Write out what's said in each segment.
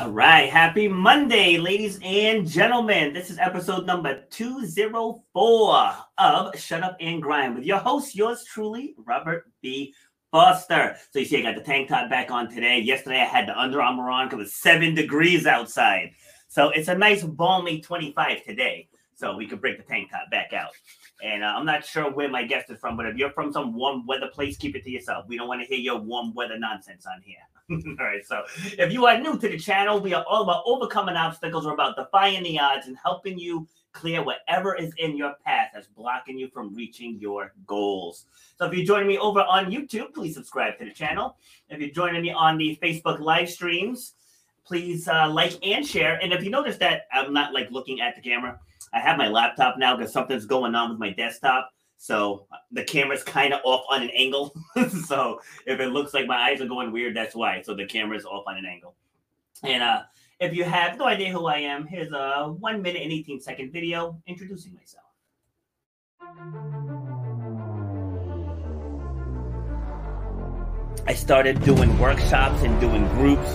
All right. Happy Monday, ladies and gentlemen. This is episode number 204 of Shut Up and Grind with your host, yours truly, Robert B. Foster. So you see, I got the tank top back on today. Yesterday, I had the Under Armour on because it was seven degrees outside. So it's a nice balmy 25 today. So we could break the tank top back out. And uh, I'm not sure where my guest is from, but if you're from some warm weather place, keep it to yourself. We don't want to hear your warm weather nonsense on here. all right. So if you are new to the channel, we are all about overcoming obstacles. We're about defying the odds and helping you clear whatever is in your path that's blocking you from reaching your goals. So if you're joining me over on YouTube, please subscribe to the channel. If you're joining me on the Facebook live streams, please uh, like and share. And if you notice that I'm not like looking at the camera, I have my laptop now because something's going on with my desktop. So the camera's kind of off on an angle. so if it looks like my eyes are going weird, that's why. So the camera's off on an angle. And uh, if you have no idea who I am, here's a one minute and 18 second video introducing myself. I started doing workshops and doing groups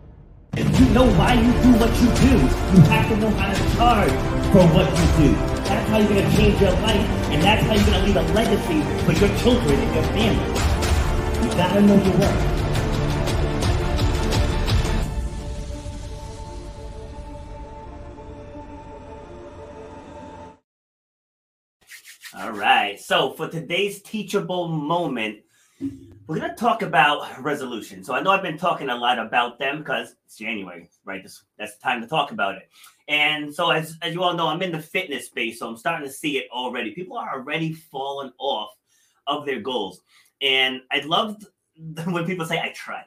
You know why you do what you do, you have to know how to charge for what you do. That's how you're going to change your life, and that's how you're going to leave a legacy for your children and your family. You got to know your worth. All right. So for today's teachable moment, we're going to talk about resolution. So I know I've been talking a lot about them because it's January, right? This, that's the time to talk about it. And so, as, as you all know, I'm in the fitness space, so I'm starting to see it already. People are already falling off of their goals. And I love when people say, I tried.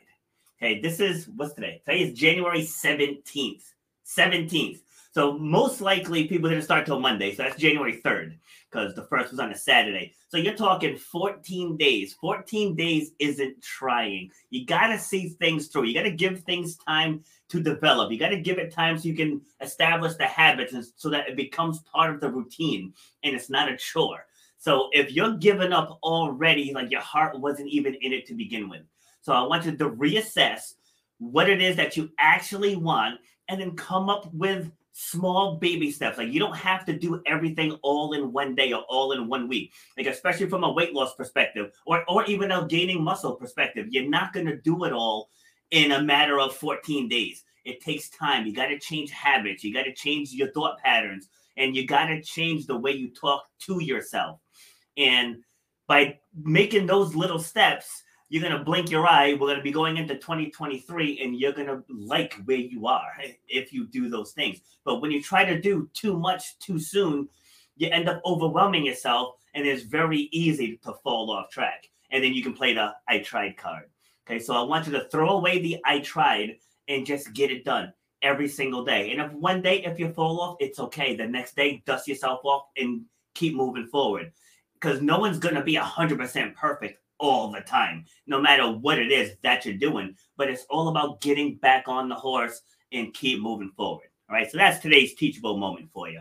Okay, this is what's today? Today is January 17th. 17th. So most likely people didn't start till Monday. So that's January 3rd because the first was on a Saturday. So you're talking 14 days. 14 days isn't trying. You got to see things through. You got to give things time to develop. You got to give it time so you can establish the habits and so that it becomes part of the routine and it's not a chore. So if you're giving up already, like your heart wasn't even in it to begin with. So I want you to reassess what it is that you actually want and then come up with small baby steps. Like you don't have to do everything all in one day or all in one week. Like especially from a weight loss perspective or or even a gaining muscle perspective, you're not going to do it all in a matter of 14 days. It takes time. You got to change habits. You got to change your thought patterns and you got to change the way you talk to yourself. And by making those little steps, you're going to blink your eye. We're going to be going into 2023 and you're going to like where you are if you do those things. But when you try to do too much too soon, you end up overwhelming yourself and it's very easy to fall off track. And then you can play the I tried card. Okay, so I want you to throw away the I tried and just get it done every single day. And if one day, if you fall off, it's okay. The next day, dust yourself off and keep moving forward. Because no one's going to be 100% perfect all the time, no matter what it is that you're doing. But it's all about getting back on the horse and keep moving forward. All right. So that's today's teachable moment for you.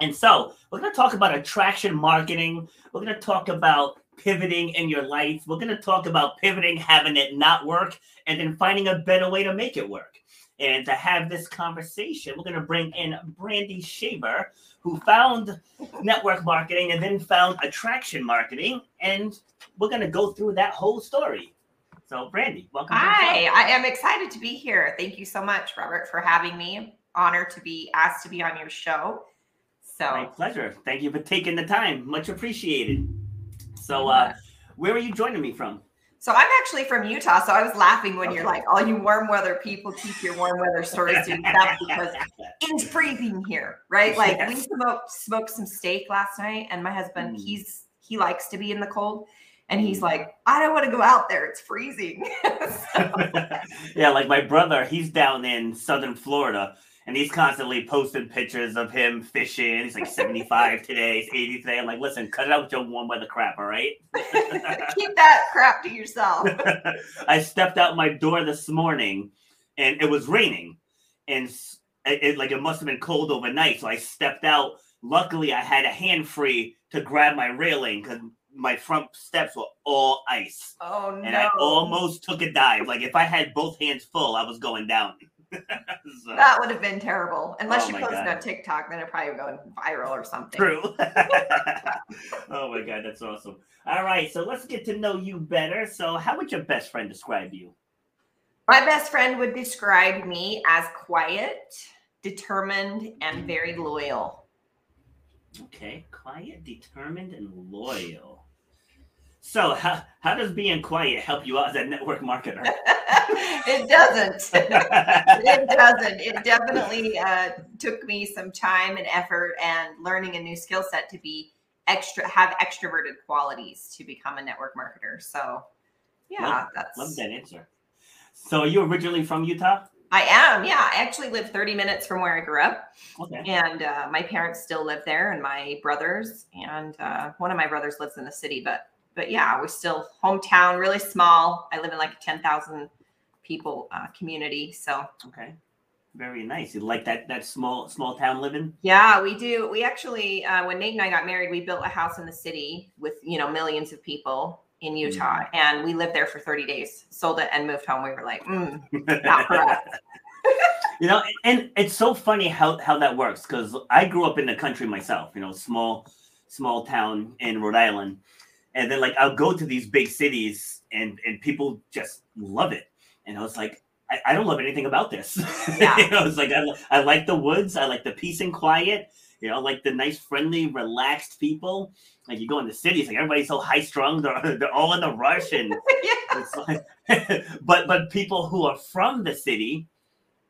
And so we're going to talk about attraction marketing. We're going to talk about pivoting in your life. We're going to talk about pivoting, having it not work, and then finding a better way to make it work. And to have this conversation, we're going to bring in Brandy Shaver, who found network marketing and then found attraction marketing. And we're going to go through that whole story. So, Brandy, welcome. Hi, I am excited to be here. Thank you so much, Robert, for having me. Honored to be asked to be on your show. So, my pleasure. Thank you for taking the time. Much appreciated. So, uh, where are you joining me from? So I'm actually from Utah. So I was laughing when okay. you're like, all you warm weather people keep your warm weather stories to yourself because it's freezing here, right? Like yes. we smoked smoked some steak last night, and my husband, mm. he's he likes to be in the cold. And he's like, I don't want to go out there. It's freezing. yeah, like my brother, he's down in southern Florida and he's constantly posting pictures of him fishing. He's like 75 today, he's 80 today. I'm like, listen, cut it out with your warm weather crap, all right? Keep that crap to yourself. I stepped out my door this morning and it was raining. And it, it, like it must have been cold overnight. So I stepped out. Luckily, I had a hand free to grab my railing because my front steps were all ice. Oh no! And I almost took a dive. Like if I had both hands full, I was going down. so, that would have been terrible. Unless oh you posted on TikTok, then it probably would go viral or something. True. oh my god, that's awesome. All right, so let's get to know you better. So, how would your best friend describe you? My best friend would describe me as quiet, determined, and very loyal. Okay, quiet, determined, and loyal. So, how, how does being quiet help you out as a network marketer? it doesn't. it doesn't. It definitely uh, took me some time and effort and learning a new skill set to be extra, have extroverted qualities to become a network marketer. So, yeah, love, that's love that answer. So, are you originally from Utah? I am. Yeah, I actually live 30 minutes from where I grew up. Okay. And uh, my parents still live there, and my brothers, and uh, one of my brothers lives in the city, but but yeah, we're still hometown, really small. I live in like a 10,000 people uh, community. So, okay. Very nice. You like that that small small town living? Yeah, we do. We actually, uh, when Nate and I got married, we built a house in the city with you know millions of people in Utah, mm. and we lived there for 30 days. Sold it and moved home. We were like, mm, not for us. you know, and it's so funny how how that works because I grew up in the country myself. You know, small small town in Rhode Island, and then like I'll go to these big cities and and people just love it. And I was like I, I don't love anything about this. Yeah. you know it's like I, I like the woods. I like the peace and quiet. You know like the nice friendly relaxed people. Like you go in the cities like everybody's so high strung. They're, they're all in the rush. And it's like but but people who are from the city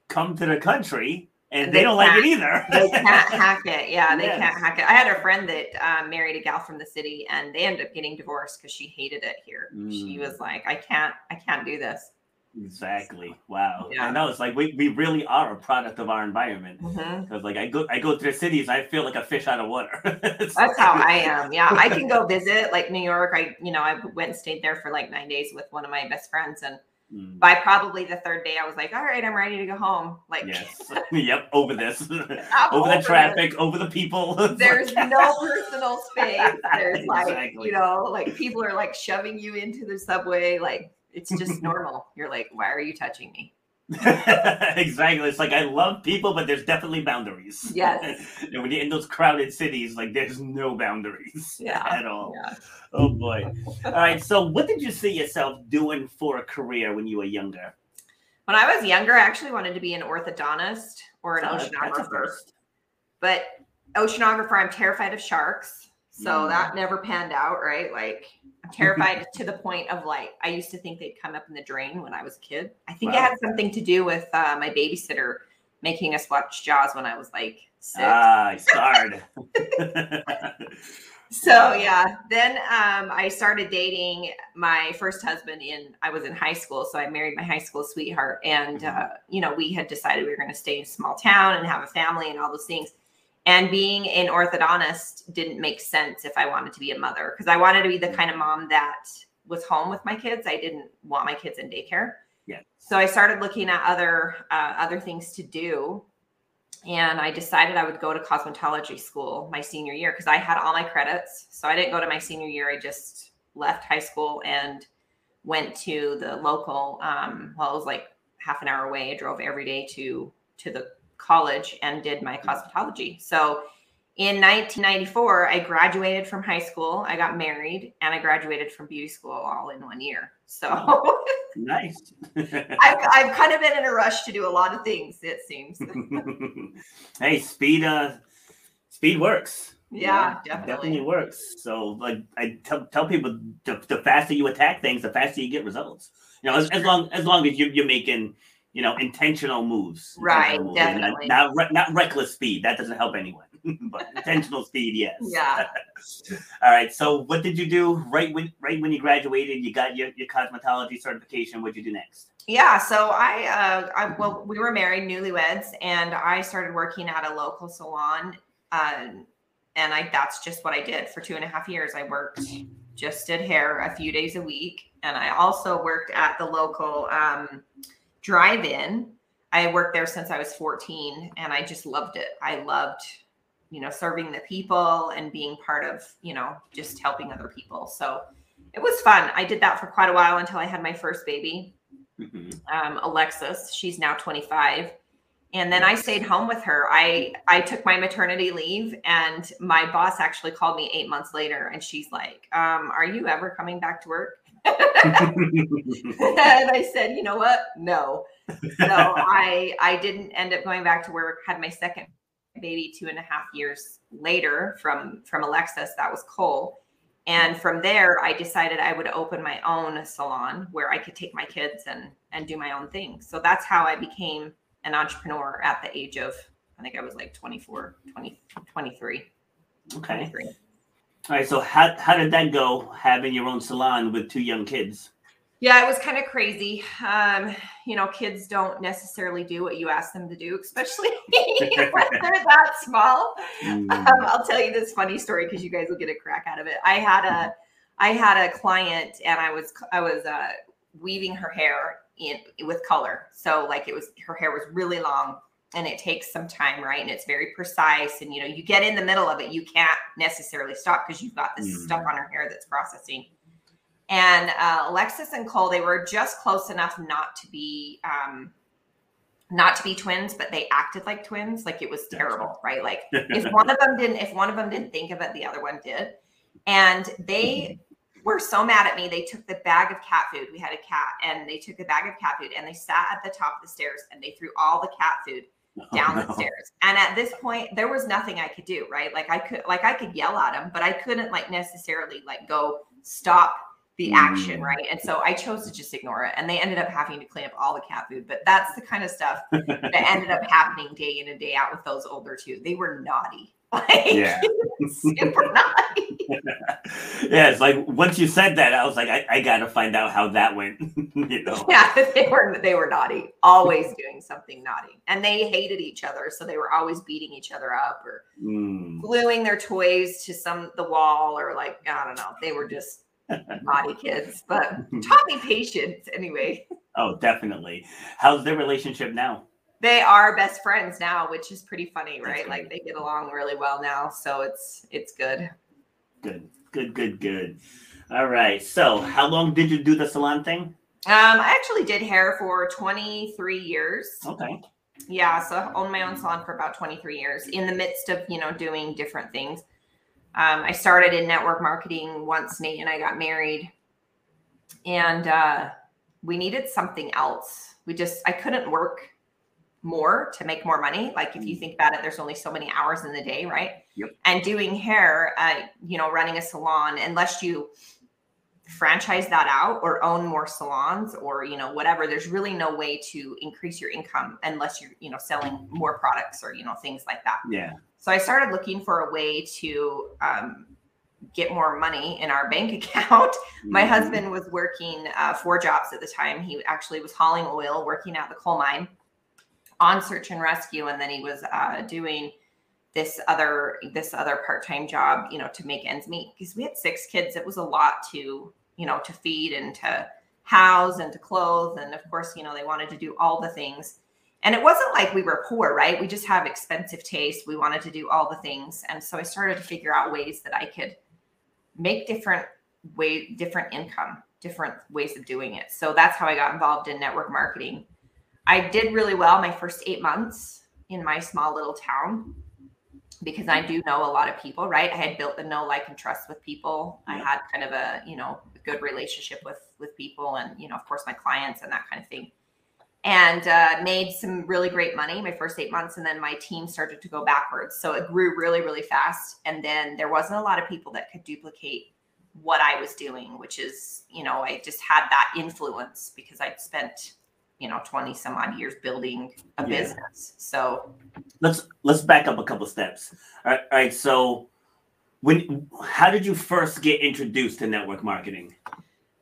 come to the country and they, they don't like it either. they can't hack it. Yeah, they yes. can't hack it. I had a friend that um, married a gal from the city, and they ended up getting divorced because she hated it here. Mm. She was like, "I can't, I can't do this." Exactly. Wow. Yeah. I know it's like we, we really are a product of our environment. Because mm-hmm. like I go I go to the cities, I feel like a fish out of water. That's how I am. Yeah. I can go visit like New York. I you know, I went and stayed there for like nine days with one of my best friends and Mm. By probably the third day, I was like, "All right, I'm ready to go home." Like, yes, yep, over this, over, over the traffic, this. over the people. There's no personal space. There's like, exactly. you know, like people are like shoving you into the subway. Like, it's just normal. You're like, "Why are you touching me?" exactly. It's like I love people, but there's definitely boundaries. Yes. and when you're in those crowded cities, like there's no boundaries yeah. at all. Yeah. Oh boy. All right. So what did you see yourself doing for a career when you were younger? When I was younger, I actually wanted to be an orthodontist or an oh, oceanographer. But oceanographer, I'm terrified of sharks. So mm. that never panned out, right? Like I'm terrified to the point of like I used to think they'd come up in the drain when I was a kid. I think wow. it had something to do with uh, my babysitter making us watch Jaws when I was like six. Ah, scarred. so yeah, then um, I started dating my first husband in I was in high school, so I married my high school sweetheart, and Mm-hmm. uh, you know we had decided we were going to stay in a small town and have a family and all those things. And being an orthodontist didn't make sense if I wanted to be a mother because I wanted to be the kind of mom that was home with my kids. I didn't want my kids in daycare. Yeah. So I started looking at other uh, other things to do and I decided I would go to cosmetology school my senior year because I had all my credits. So I didn't go to my senior year. I just left high school and went to the local. Um, well, it was like half an hour away. I drove every day to to the college and did my cosmetology. So in 1994, I graduated from high school. I got married and I graduated from beauty school all in one year. So nice. I've, I've kind of been in a rush to do a lot of things. It seems. hey, speed. Uh, speed works. you Yeah, definitely. definitely works. So, like, I tell tell people, the, the faster you attack things, the faster you get results. You know, as, as long as long as you, you're making, you know, intentional moves. Right, Intentional moves, definitely. Not not, not reckless speed. That doesn't help anyone. but intentional speed, yes. Yeah. All right. So, what did you do right when right when you graduated? You got your, your cosmetology certification. What did you do next? Yeah, so I, uh, I well, we were married, newlyweds, and I started working at a local salon, uh, and I that's just what I did for two and a half years. I worked, just did hair a few days a week, and I also worked at the local um, drive-in. I worked there since I was 14, and I just loved it. I loved, you know, serving the people and being part of, you know, just helping other people. So it was fun. I did that for quite a while until I had my first baby Mhm. um, Alexis. She's now 25. And then I stayed home with her. I I took my maternity leave, and my boss actually called me eight months later, and she's like, um, "Are you ever coming back to work?" And I said, "You know what? No." So I I didn't end up going back to work. Had my second baby two and a half years later from from Alexis. That was Cole. And from there, I decided I would open my own salon where I could take my kids and and do my own thing. So that's how I became an entrepreneur at the age of I think I was like 24, 20, 23, okay. 23. All right. So, how how did that go? Having your own salon with two young kids. Yeah, it was kind of crazy. Um, you know, kids don't necessarily do what you ask them to do, especially when they're that small. Mm. Um, I'll tell you this funny story because you guys will get a crack out of it. I had a, I had a client and I was, I was uh, weaving her hair in with color. So like it was, her hair was really long and it takes some time, right? And it's very precise. And you know, you get in the middle of it, you can't necessarily stop because you've got this Mm. stuff on her hair that's processing. And uh, Alexis and Cole, they were just close enough not to be, um, not to be twins, but they acted like twins. Like it was terrible, right? Like if one of them didn't if one of them didn't think of it the other one did and they were so mad at me they took the bag of cat food we had a cat and they took a bag of cat food and they sat at the top of the stairs and they threw all the cat food down Oh, the stairs and at this point there was nothing i could do right like i could like i could yell at him, but i couldn't like necessarily like go stop the action Mm. right and so i chose to just ignore it and they ended up having to clean up all the cat food but that's the kind of stuff that ended up happening day in and day out with those older two. They were naughty. Like Yeah. super naughty. yeah, it's like once you said that, I was like, I, I gotta find out how that went. you know. Yeah, they were they were naughty. Always doing something naughty. And they hated each other. So they were always beating each other up or Mm. gluing their toys to some the wall or like, I don't know. They were just naughty kids. But taught me patience anyway. Oh, definitely. How's their relationship now? They are best friends now, which is pretty funny, right? Like they get along really well now. So it's it's good. Good, good, good, good. All right. So, how long did you do the salon thing? Um, I actually did hair for 23 years. Okay. Yeah, so I owned my own salon for about 23 years in the midst of, you know, doing different things. Um, I started in network marketing once Nate and I got married. And uh, we needed something else. We just, I couldn't work more to make more money. Like if you think about it, there's only so many hours in the day, right? Yep. And doing hair, uh, you know, running a salon, unless you franchise that out or own more salons or you know whatever there's really no way to increase your income unless you're you know selling more products or you know things like that Yeah. so i started looking for a way to um, get more money in our bank account. My mm-hmm. husband was working uh, four jobs at the time. He actually was hauling oil, working at the coal mine on search and rescue, and then he was uh, doing this other this other part-time job, you know, to make ends meet. Because we had six kids, it was a lot to you know to feed and to house and to clothe, and of course, you know, they wanted to do all the things. And it wasn't like we were poor, right? We just have expensive taste. We wanted to do all the things, and so I started to figure out ways that I could make different way different income different ways of doing it so that's how i got involved in network marketing i did really well my first eight months in my small little town because i do know a lot of people right? I had built the know like and trust with people. I had kind of a you know good relationship with with people and you know of course my clients and that kind of thing. And uh, made some really great money my first eight months and then my team started to go backwards. So it grew really really fast. And then there wasn't a lot of people that could duplicate what i was doing which is you know i just had that influence because i'd spent you know 20 some odd years building a yeah. business so let's let's back up a couple steps all right, all right so when how did you first get introduced to network marketing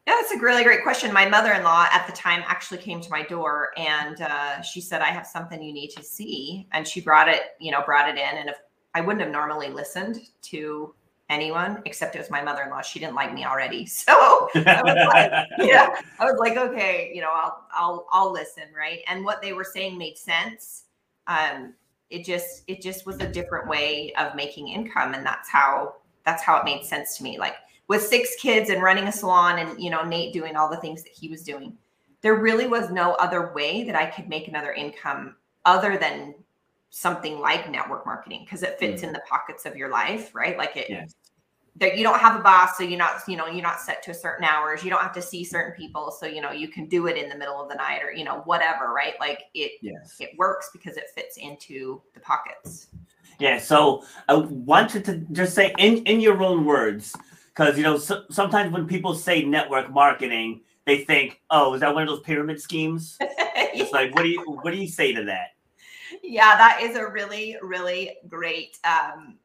yeah, that's a really great question. My mother in law at the time actually came to my door and uh, she said, I have something you need to see. And she brought it, you know, brought it in. And if I wouldn't have normally listened to anyone except it was my mother in law, she didn't like me already. So I was like, yeah, I was like, okay, you know, I'll, I'll, I'll listen. Right. And what they were saying made sense. Um, it just, it just was a different way of making income. And that's how, that's how it made sense to me. Like, with six kids and running a salon and you know Nate doing all the things that he was doing there really was no other way that I could make another income other than something like network marketing because it fits mm in the pockets of your life right like it yes. that you don't have a boss so you're not you know you're not set to a certain hours you don't have to see certain people so you know you can do it in the middle of the night or you know whatever right like it yes. it works because it fits into the pockets yeah so i wanted to just say in in your own words because you know so, sometimes when people say network marketing, they think, "Oh, is that one of those pyramid schemes?" it's like, what do you what do you say to that? Yeah, that is a really really great, um,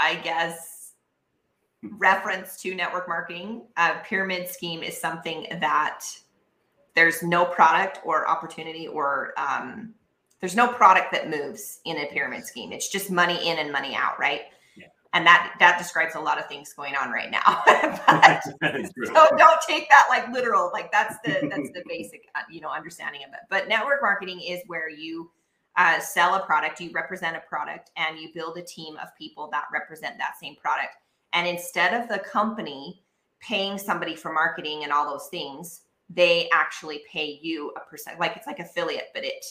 I guess, reference to network marketing. A pyramid scheme is something that there's no product or opportunity or um, there's no product that moves in a pyramid scheme. It's just money in and money out, right? and that that describes a lot of things going on right now but, so don't take that like literal like that's the that's the basic uh, you know understanding of it but network marketing is where you uh, sell a product you represent a product and you build a team of people that represent that same product and instead of the company paying somebody for marketing and all those things they actually pay you a percent like it's like affiliate but it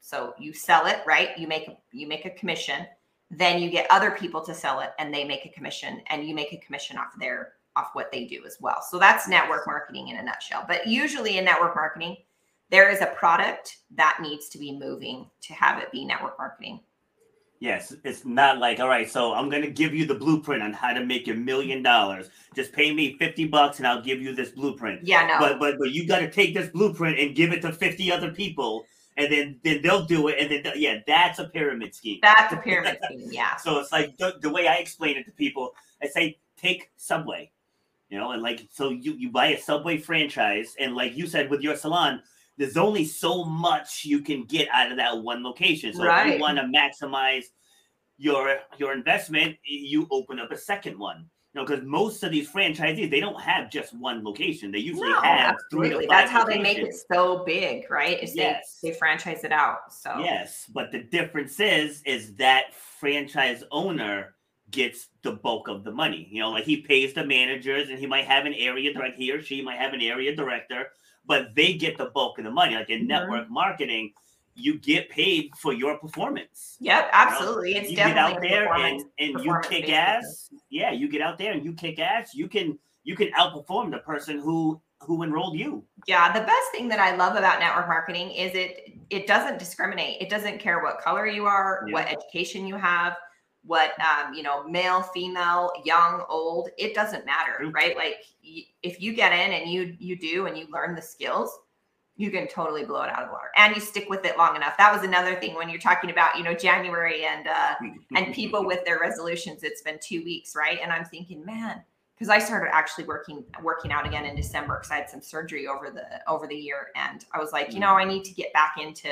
so you sell it right you make you make a commission then you get other people to sell it and they make a commission and you make a commission off their off what they do as well. So that's network marketing in a nutshell. But usually in network marketing, there is a product that needs to be moving to have it be network marketing. Yes, it's not like, all right, so I'm going to give you the blueprint on how to make a million dollars. Just pay me 50 bucks and I'll give you this blueprint. Yeah, no. But but but you got to take this blueprint and give it to 50 other people and then then they'll do it, and then yeah, that's a pyramid scheme. That's a pyramid scheme, yeah. so it's like the, the way I explain it to people, I say take Subway, you know, and like so you you buy a Subway franchise, and like you said with your salon, there's only so much you can get out of that one location. So right. if you want to maximize your your investment, you open up a second one You know, because most of these franchisees they don't have just one location. They usually no, have absolutely. That's how locations. they make it so big, right? Is yes. they, they franchise it out. So yes, but the difference is is that franchise owner gets the bulk of the money. You know, like he pays the managers and he might have an area director, he or she might have an area director, but they get the bulk of the money. Like in mm-hmm. network marketing, you get paid for your performance. Yep, absolutely. You know? It's you definitely get out there and, and you kick ass. Yeah, you get out there and you kick ass. You can you can outperform the person who who enrolled you. Yeah, the best thing that I love about network marketing is it it doesn't discriminate. It doesn't care what color you are, yeah. what education you have, what um, you know, male, female, young, old. It doesn't matter, right? Like if you get in and you you do and you learn the skills, you can totally blow it out of the water and you stick with it long enough that was another thing when you're talking about you know january and uh and people with their resolutions it's been two weeks right and i'm thinking man because i started actually working working out again in december because i had some surgery over the over the year and i was like you know i need to get back into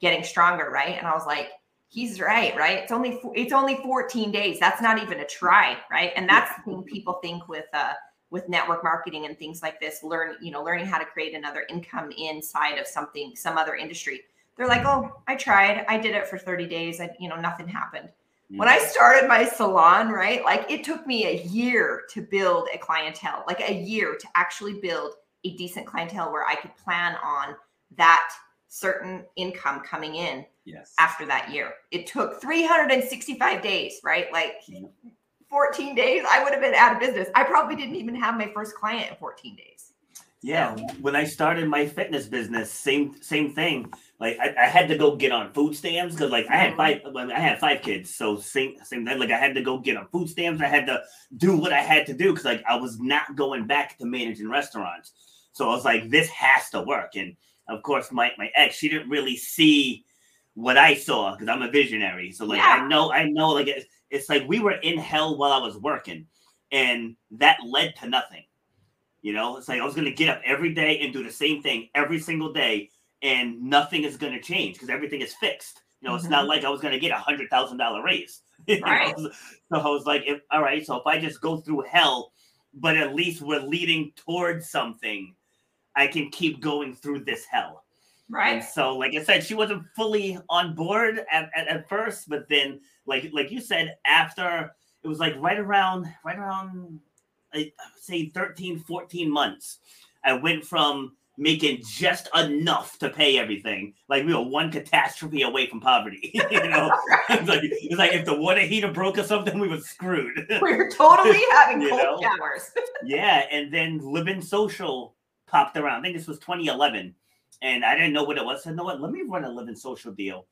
getting stronger right and i was like he's right right? It's only it's only 14 days. That's not even a try right? And that's the thing people think with uh with network marketing and things like this learn you know learning how to create another income inside of something some other industry. They're like oh i tried. I did it for 30 days. And you know nothing happened. When i started my salon right like it took me a year to build a clientele like a year to actually build a decent clientele where i could plan on that certain income coming in yes. after that year it took 365 days right like 14 days, I would have been out of business. I probably didn't even have my first client in 14 days. Yeah, when I started my fitness business, same same thing. Like I, I had to go get on food stamps because like I had mm-hmm. five I had five kids, so same same thing. Like I had to go get on food stamps. I had to do what I had to do because like I was not going back to managing restaurants. So I was like, this has to work. And of course, my my ex, she didn't really see what I saw because I'm a visionary. So like yeah. I know I know like it's like we were in hell while I was working, and that led to nothing. You know, it's like I was going to get up every day and do the same thing every single day, and nothing is going to change because everything is fixed. You know, mm-hmm. it's not mm-hmm. like I was going to get a hundred thousand dollar raise. Right. so I was like, if, all right, so if I just go through hell, but at least we're leading towards something, I can keep going through this hell. Right. And so, like I said, she wasn't fully on board at, at, at first, but then like like you said after it was like right around right around I say 13 14 months I went from making just enough to pay everything like we were one catastrophe away from poverty you know it's like it's like if the water heater broke or something we were screwed we were totally having cold know? showers yeah and then living social popped around I think this was 2011 and I didn't know what it was. I said, you know what? Let me run a living social deal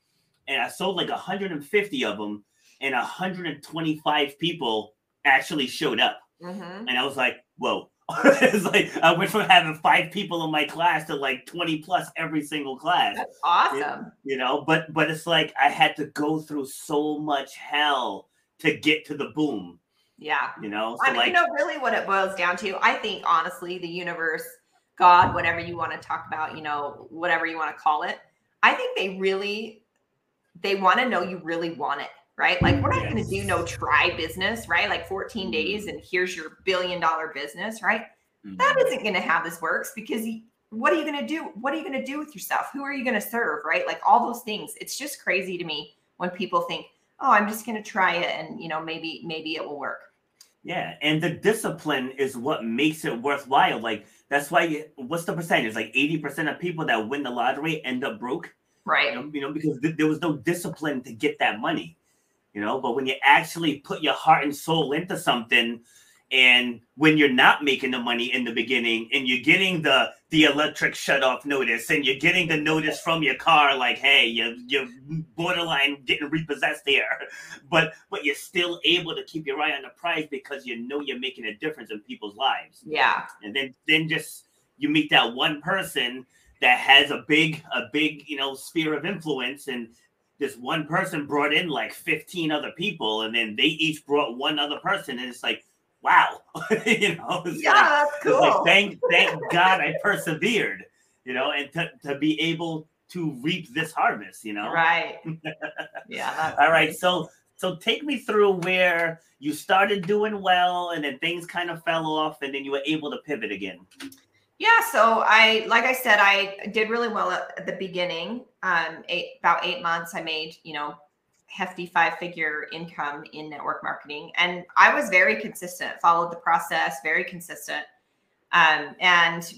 and I sold like 150 of them, and 125 people actually showed up. Mm-hmm. And I was like, whoa. it's like I went from having five people in my class to like 20 plus every single class. That's awesome. You, you know, but but it's like I had to go through so much hell to get to the boom. Yeah. You know, so I mean, like, you know, really what it boils down to, I think honestly, the universe, God, whatever you want to talk about, you know, whatever you want to call it, I think they really they want to know you really want it, right? Like we're not yes. going to do no try business, right? Like 14 mm-hmm. days and here's your billion dollar business, right? Mm-hmm. That isn't going to have this works because what are you going to do? What are you going to do with yourself? Who are you going to serve, right? Like all those things. It's just crazy to me when people think, "Oh, I'm just going to try it and, you know, maybe maybe it will work." Yeah, and the discipline is what makes it worthwhile. Like that's why you, what's the percentage? Like 80% of people that win the lottery end up broke. Right. You know, you know because th- there was no discipline to get that money, you know. But when you actually put your heart and soul into something, and when you're not making the money in the beginning and you're getting the the electric shut off notice and you're getting the notice from your car like hey you're, you're borderline getting repossessed here but but you're still able to keep your eye on the prize because you know you're making a difference in people's lives. Yeah. And then then just you meet that one person that has a big a big you know sphere of influence and this one person brought in like 15 other people and then they each brought one other person and it's like wow. You know yeah like, that's cool like, thank thank god i persevered you know and to, to be able to reap this harvest you know? Right. Yeah all right so so take me through where you started doing well and then things kind of fell off and then you were able to pivot again. Yeah, so I like I said, I did really well at, the beginning. Um, eight, about eight months, I made you know hefty five figure income in network marketing, and I was very consistent. Followed the process, very consistent, um, and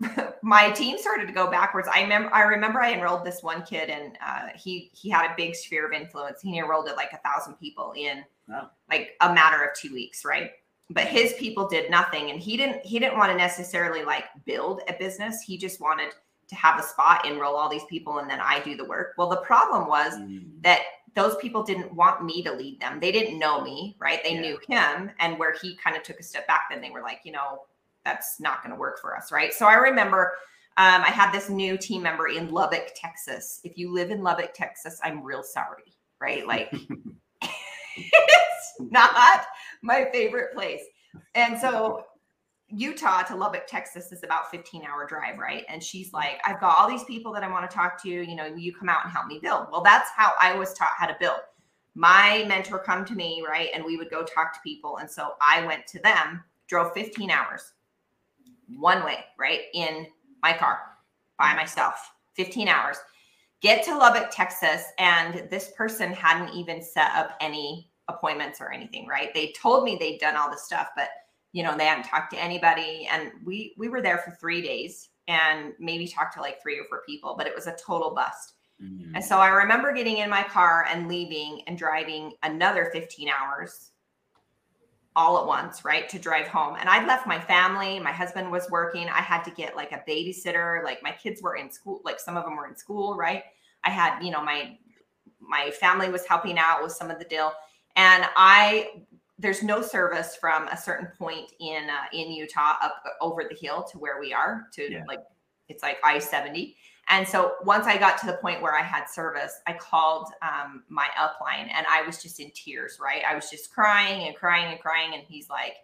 my team started to go backwards. I remember I remember I enrolled this one kid, and uh, he he had a big sphere of influence. He enrolled at like a thousand people in wow. like a matter of two weeks, right? but his people did nothing and he didn't he didn't want to necessarily like build a business he just wanted to have a spot enroll all these people and then i do the work well the problem was mm. that those people didn't want me to lead them they didn't know me right they yeah. knew him and where he kind of took a step back then they were like you know that's not going to work for us right so i remember Um, I had this new team member in Lubbock, Texas. If you live in Lubbock, Texas, I'm real sorry, right? Like, it's not my favorite place. And so, Utah to Lubbock, Texas is about 15 hour drive, right? And she's like, I've got all these people that I want to talk to. You know, you come out and help me build. Well, that's how I was taught how to build. My mentor come to me, right? And we would go talk to people. And so I went to them, drove 15 hours one way, right? In my car by myself, 15 hours. Get to Lubbock, Texas, and this person hadn't even set up any appointments or anything, right? They told me they'd done all this stuff, but you know, they hadn't talked to anybody. And we we were there for three days and maybe talked to like three or four people, but it was a total bust. Mm-hmm. And so I remember getting in my car and leaving and driving another 15 hours all at once, right? To drive home. And I'd left my family. My husband was working. I had to get like a babysitter. Like my kids were in school, like some of them were in school, right? I had, you know, my my family was helping out with some of the deal. And I there's no service from a certain point in uh, in Utah up over the hill to where we are to yeah. like it's like I-70. And so once I got to the point where I had service, I called um, my upline and I was just in tears, right? I was just crying and crying and crying. And he's like,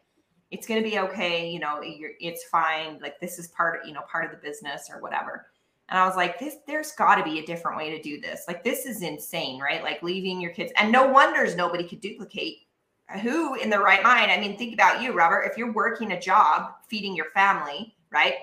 it's going to be okay. You know, it's fine. Like this is part of, you know, part of the business or whatever. And I was like, this, there's got to be a different way to do this. Like, this is insane, right? Like leaving your kids. And no wonders nobody could duplicate. Who in the right mind? I mean, think about you, Robert. If you're working a job, feeding your family, right?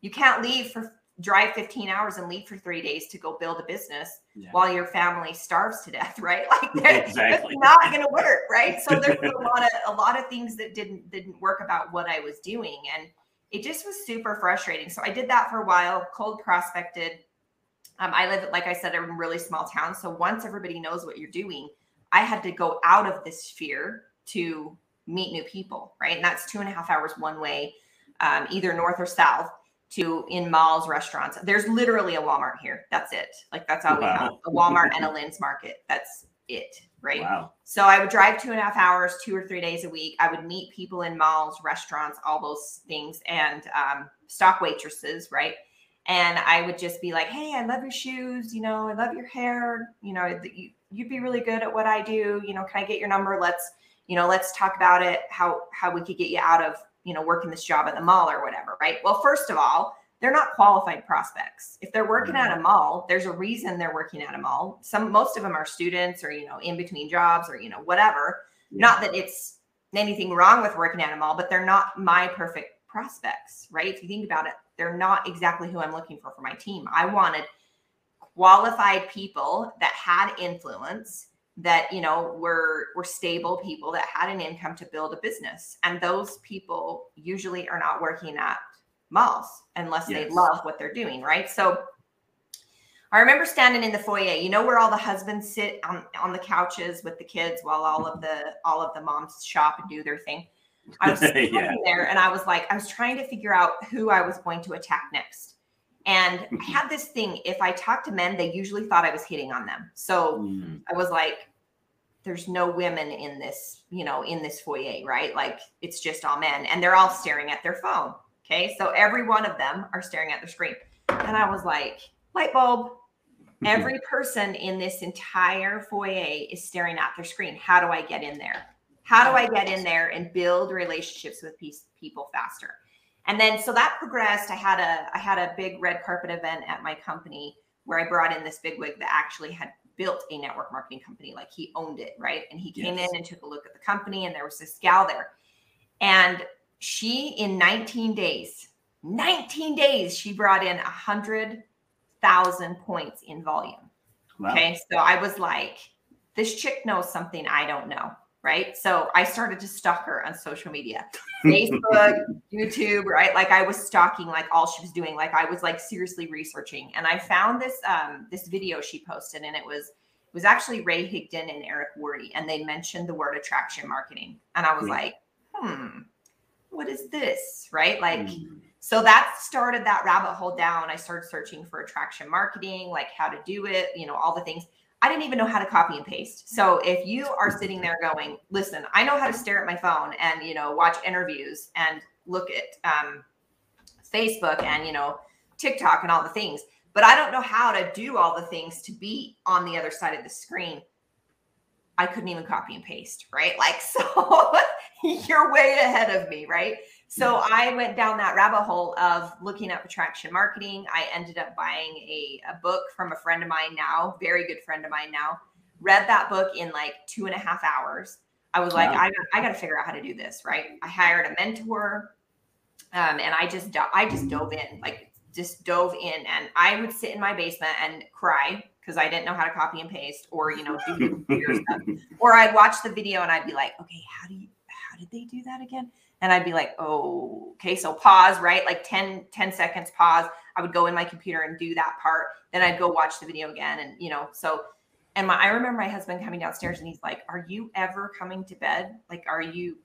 You can't leave for drive 15 hours and leave for three days to go build a business yeah. while your family starves to death right like exactly. not gonna work right so there's a lot of a lot of things that didn't didn't work about what i was doing and it just was super frustrating so i did that for a while cold prospected um, i live like i said in a really small town so once everybody knows what you're doing i had to go out of this sphere to meet new people right and that's two and a half hours one way um, either north or south to in malls, restaurants. There's literally a Walmart here. That's it. Like that's all wow. we have. A Walmart and a Lin's Market. That's it. Right. Wow. So I would drive two and a half hours, two or three days a week. I would meet people in malls, restaurants, all those things, and um, stock waitresses. Right. And I would just be like, "Hey, I love your shoes. You know, I love your hair. You know, you, you'd be really good at what I do. You know, can I get your number? Let's, you know, let's talk about it. How how we could get you out of you know, working this job at the mall or whatever, right? Well, first of all, they're not qualified prospects. If they're working at a mm-hmm. mall, there's a reason they're working at a mall. Some most of them are students or you know in between jobs or you know whatever. Yeah. Not that it's anything wrong with working at a mall, but they're not my perfect prospects, right? If you think about it, they're not exactly who I'm looking for for my team. I wanted qualified people that had influence that you know were were stable people that had an income to build a business and those people usually are not working at malls unless yes. they love what they're doing right so i remember standing in the foyer you know where all the husbands sit on, on the couches with the kids while all of the all of the moms shop and do their thing i was yeah. there and i was like i was trying to figure out who i was going to attack next and I mm-hmm. had this thing if I talked to men, they usually thought I was hitting on them. So mm. I was like, there's no women in this, you know, in this foyer, right? Like it's just all men and they're all staring at their phone. Okay. So every one of them are staring at their screen. And I was like, light bulb. Every person in this entire foyer is staring at their screen. How do I get in there? How do I get in there and build relationships with people faster? And then so that progressed. I had a I had a big red carpet event at my company where I brought in this big wig that actually had built a network marketing company. Like he owned it, right? And he came yes. in and took a look at the company, and there was this gal there. And she, in 19 days, 19 days, she brought in a hundred thousand points in volume. Wow. Okay. So I was like, this chick knows something I don't know right? So I started to stalk her on social media, Facebook, YouTube, right? Like I was stalking like all she was doing. Like I was like seriously researching, and I found this um this video she posted, and it was it was actually Ray Higdon and Eric Worre, and they mentioned the word attraction marketing, and I was yeah. like, hmm, what is this, right? Like. Mm. So that started that rabbit hole down. I started searching for attraction marketing, like how to do it, you know, all the things I didn't even know how to copy and paste. So if you are sitting there going, listen, I know how to stare at my phone and, you know, watch interviews and look at um, Facebook and, you know, TikTok and all the things, but I don't know how to do all the things to be on the other side of the screen. I couldn't even copy and paste, right? Like, so you're way ahead of me, right? So I went down that rabbit hole of looking up attraction marketing. I ended up buying a, a book from a friend of mine now, very good friend of mine now. Read that book in like two and a half hours. I was like, wow. I, I got to figure out how to do this, right? I hired a mentor, um, and I just I just dove in, like just dove in, and I would sit in my basement and cry because I didn't know how to copy and paste, or you know, do stuff. Or I'd watch the video and I'd be like, okay, how do you how did they do that again? And I'd be like, oh, okay. So pause, right? Like 10, 10 seconds, pause. I would go in my computer and do that part. Then I'd go watch the video again. And, you know, so, and my, I remember my husband coming downstairs and he's like, are you ever coming to bed? Like, are you,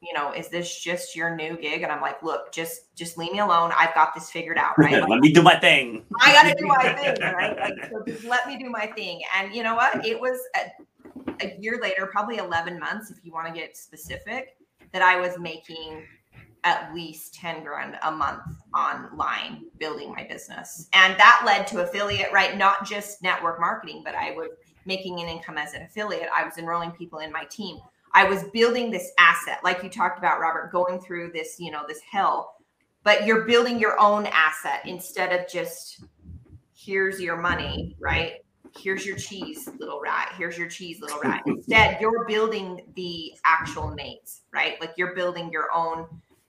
you know, is this just your new gig? And I'm like, look, just, just leave me alone. I've got this figured out, right? Like, let me do my thing. I got to do my thing, right? Like, so just let me do my thing. And you know what? It was a, a year later, probably 11 months, if you want to get specific that I was making at least 10 grand a month online building my business. And that led to affiliate, right? Not just network marketing, but I was making an income as an affiliate. I was enrolling people in my team. I was building this asset, like you talked about, Robert, going through this, you know, this hell. But you're building your own asset instead of just here's your money, right? Here's your cheese, little rat. Here's your cheese, little rat. Instead, you're building the actual mates, right? Like you're building your own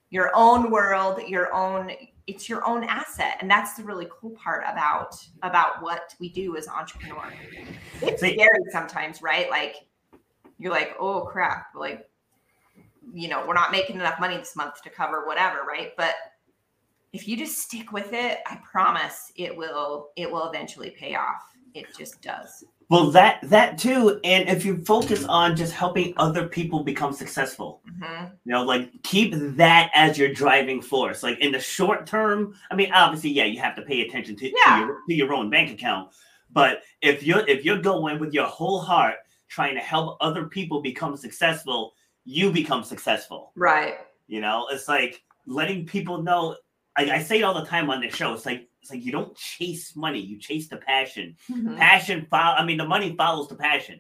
your own world, your own it's your own asset. And that's the really cool part about about what we do as entrepreneurs. It's scary sometimes, right? Like you're like, oh crap, like you know, we're not making enough money this month to cover whatever, right? But if you just stick with it, I promise it will it will eventually pay off it just does. Well, that that too, and if you focus on just helping other people become successful, mm-hmm. you know, like keep that as your driving force. Like in the short term, I mean, obviously, yeah, you have to pay attention to, yeah. to, your, to your own bank account. But if you're if you're going with your whole heart, trying to help other people become successful, you become successful. Right. You know, it's like letting people know. I, I say it all the time on the show. It's like it's like you don't chase money, you chase the passion. Mm-hmm. Passion follow I mean the money follows the passion.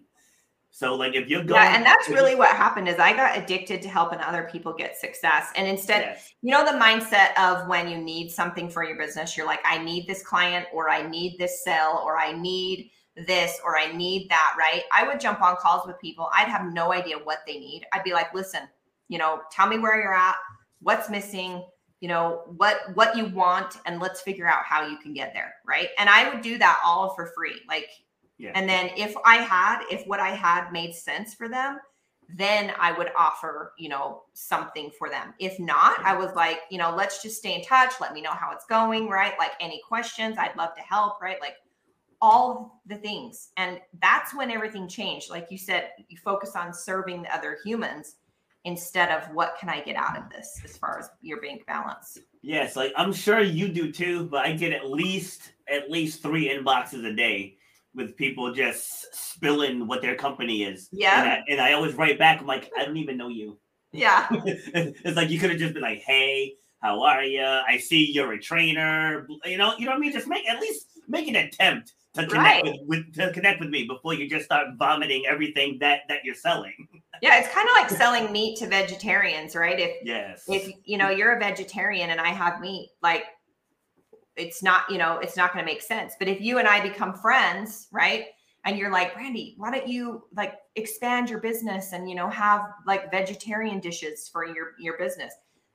So like if you're going Yeah, and that's really what happened is I got addicted to helping other people get success. And instead, yes. you know the mindset of when you need something for your business, you're like I need this client or I need this sale or I need this or I need that, right? I would jump on calls with people. I'd have no idea what they need. I'd be like, "Listen, you know, tell me where you're at, what's missing, you know what what you want and let's figure out how you can get there right? And i would do that all for free like yeah. and then if i had if what i had made sense for them then i would offer you know something for them. If not i was like you know let's just stay in touch let me know how it's going right? Like any questions i'd love to help right? Like all the things. And that's when everything changed. Like you said you focus on serving the other humans instead of what can I get out of this as far as your bank balance. Yes, like I'm sure you do too, but I get at least at least three inboxes a day with people just spilling what their company is. Yeah. And I, and I always write back, I'm like, I don't even know you. Yeah. it's like you could have just been like, hey, how are you? I see you're a trainer. You know, you know what I mean? Just make at least make an attempt to connect right. with, with, to connect with me before you just start vomiting everything that that you're selling. Yeah, it's kind of like selling meat to vegetarians, right? If yes, if you know you're a vegetarian and I have meat, like it's not, you know, it's not going to make sense. But if you and I become friends, right? And you're like, Brandy, why don't you like expand your business and you know have like vegetarian dishes for your your business?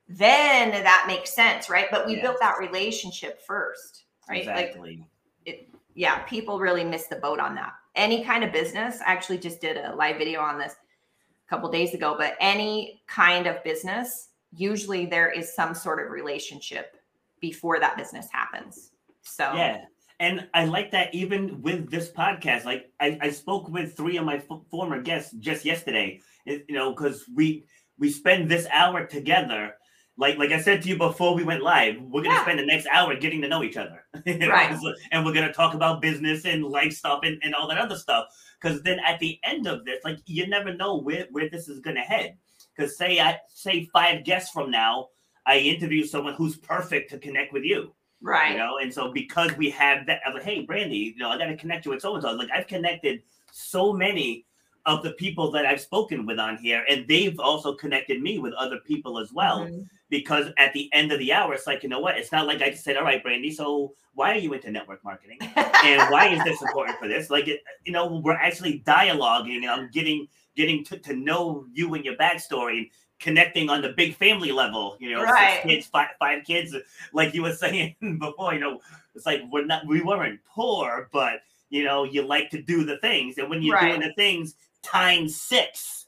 Then that makes sense, right? But we yes. built that relationship first, right? Exactly. Like it, yeah, people really miss the boat on that. Any kind of business, I actually just did a live video on this a couple days ago, but any kind of business, usually there is some sort of relationship before that business happens. So, yeah. And I like that even with this podcast. Like, I, I spoke with three of my f- former guests just yesterday, you know, because we, we spend this hour together like like I said to you before we went live, we're gonna yeah. spend the next hour getting to know each other. right. and we're gonna talk about business and life stuff and, and all that other stuff. Because then at the end of this, like you never know where, where this is gonna head. Because say I say five guests from now, I interview someone who's perfect to connect with you. Right. You know, and so because we have that, I'm like, hey, Brandy, you know, I got to connect you with so and so. Like I've connected so many of the people that I've spoken with on here, and they've also connected me with other people as well. Mhm. Because at the end of the hour, it's like, you know what? It's not like I just said, all right, Brandy, so why are you into network marketing? and why is this important for this? Like, it, you know, we're actually dialoguing and I'm getting getting to, to know you and your backstory and connecting on the big family level. You know, Right. six kids, five, five kids, like you were saying before. You know, it's like we're not we weren't poor, but you know, you like to do the things, and when you're Right. doing the things times six.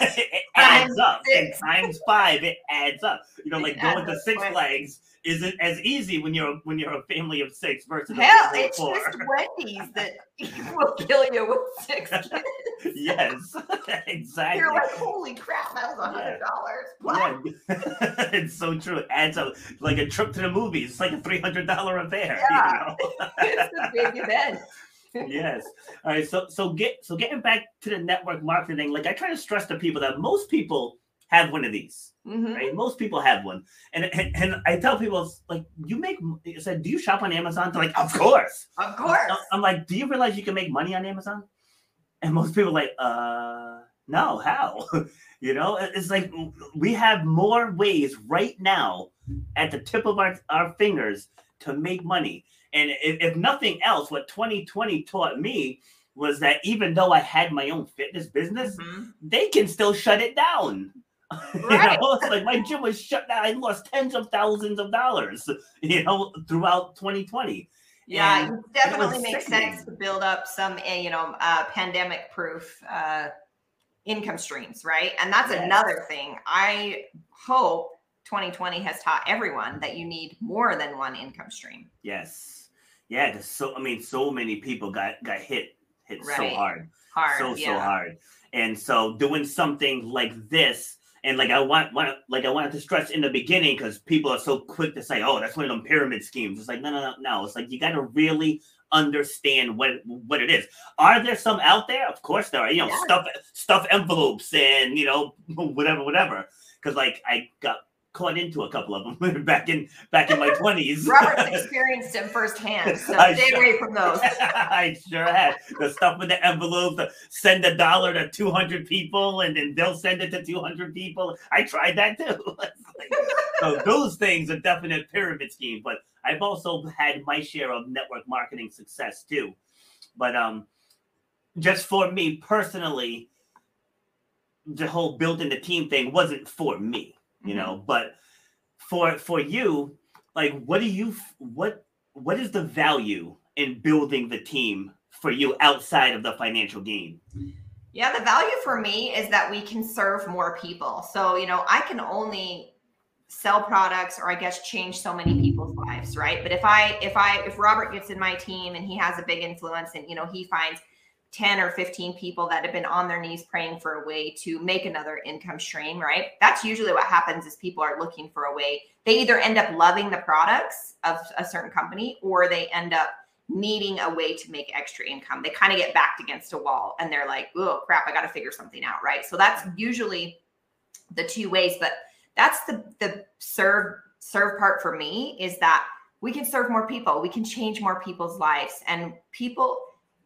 It adds up and times five it adds up you know like going to six flags isn't as easy when you're when you're a family of six versus a Hell, family of it's four. just Wendy's that will kill you with six kids. yes, exactly. You're like, holy crap, that was a hundred dollars. Yeah. it's so true. It adds up like a trip to the movies. It's like a three hundred dollar affair. you Yeah. know? it's a big event. Yes. All right. So so get so getting back to the network marketing, like I try to stress to people that most people have one of these. Mhm. Right? Most people have one, and and, and I tell people like you make. I said, do you shop on Amazon? They're like, of course. Of course. I'm like, do you realize you can make money on Amazon? And most people are like, uh, no, how? you know, it's like we have more ways right now at the tip of our, our fingers to make money. And if, if nothing else, what 2020 taught me was that even though I had my own fitness business, Mhm. they can still shut it down. you Right. know, it's like my gym was shut down. I lost tens of thousands of dollars, you know, throughout 2020. Yeah, And it definitely was makes sickening. sense to build up some, eh, you know, uh, pandemic-proof uh, income streams, right? And that's Yes. another thing. I hope 2020 has taught everyone that you need more than one income stream. Yes. Yeah, 'cause so I mean, so many people got got hit hit so hard, Hard, so yeah. so hard, and so doing something like this, and like I want want like I wanted to stress in the beginning because people are so quick to say, "Oh, that's one of them pyramid schemes." It's like no, no, no, no. It's like you got to really understand what what it is. Are there some out there? Of course there are. You know, stuff stuff envelopes and you know whatever, whatever. Because like I got caught into a couple of them back in back in my twenties. Robert's experienced them firsthand, so I stay sure- away from those. I sure had the stuff with the envelope, the send a dollar to 200 people and then they'll send it to 200 people. I tried that too. Like- so those things are definite pyramid scheme, but I've also had my share of network marketing success too. But um just for me personally, the whole building the team thing wasn't for me, you know, mm-hmm. but for for you, like what do you what what is the value in building the team for you outside of the financial gain? Yeah, the value for me is that we can serve more people. So, you know, I can only sell products or I guess change so many people's lives, right? But if I if I if Robert gets in my team and he has a big influence and you know, he finds 10 or 15 people that have been on their knees praying for a way to make another income stream, right? That's usually what happens is people are looking for a way. They either end up loving the products of a certain company or they end up needing a way to make extra income. They kind of get backed against a wall and they're like, oh crap, I got to figure something out, right? So that's usually the two ways, but that's the the serve serve part for me is that we can serve more people. We can change more people's lives and people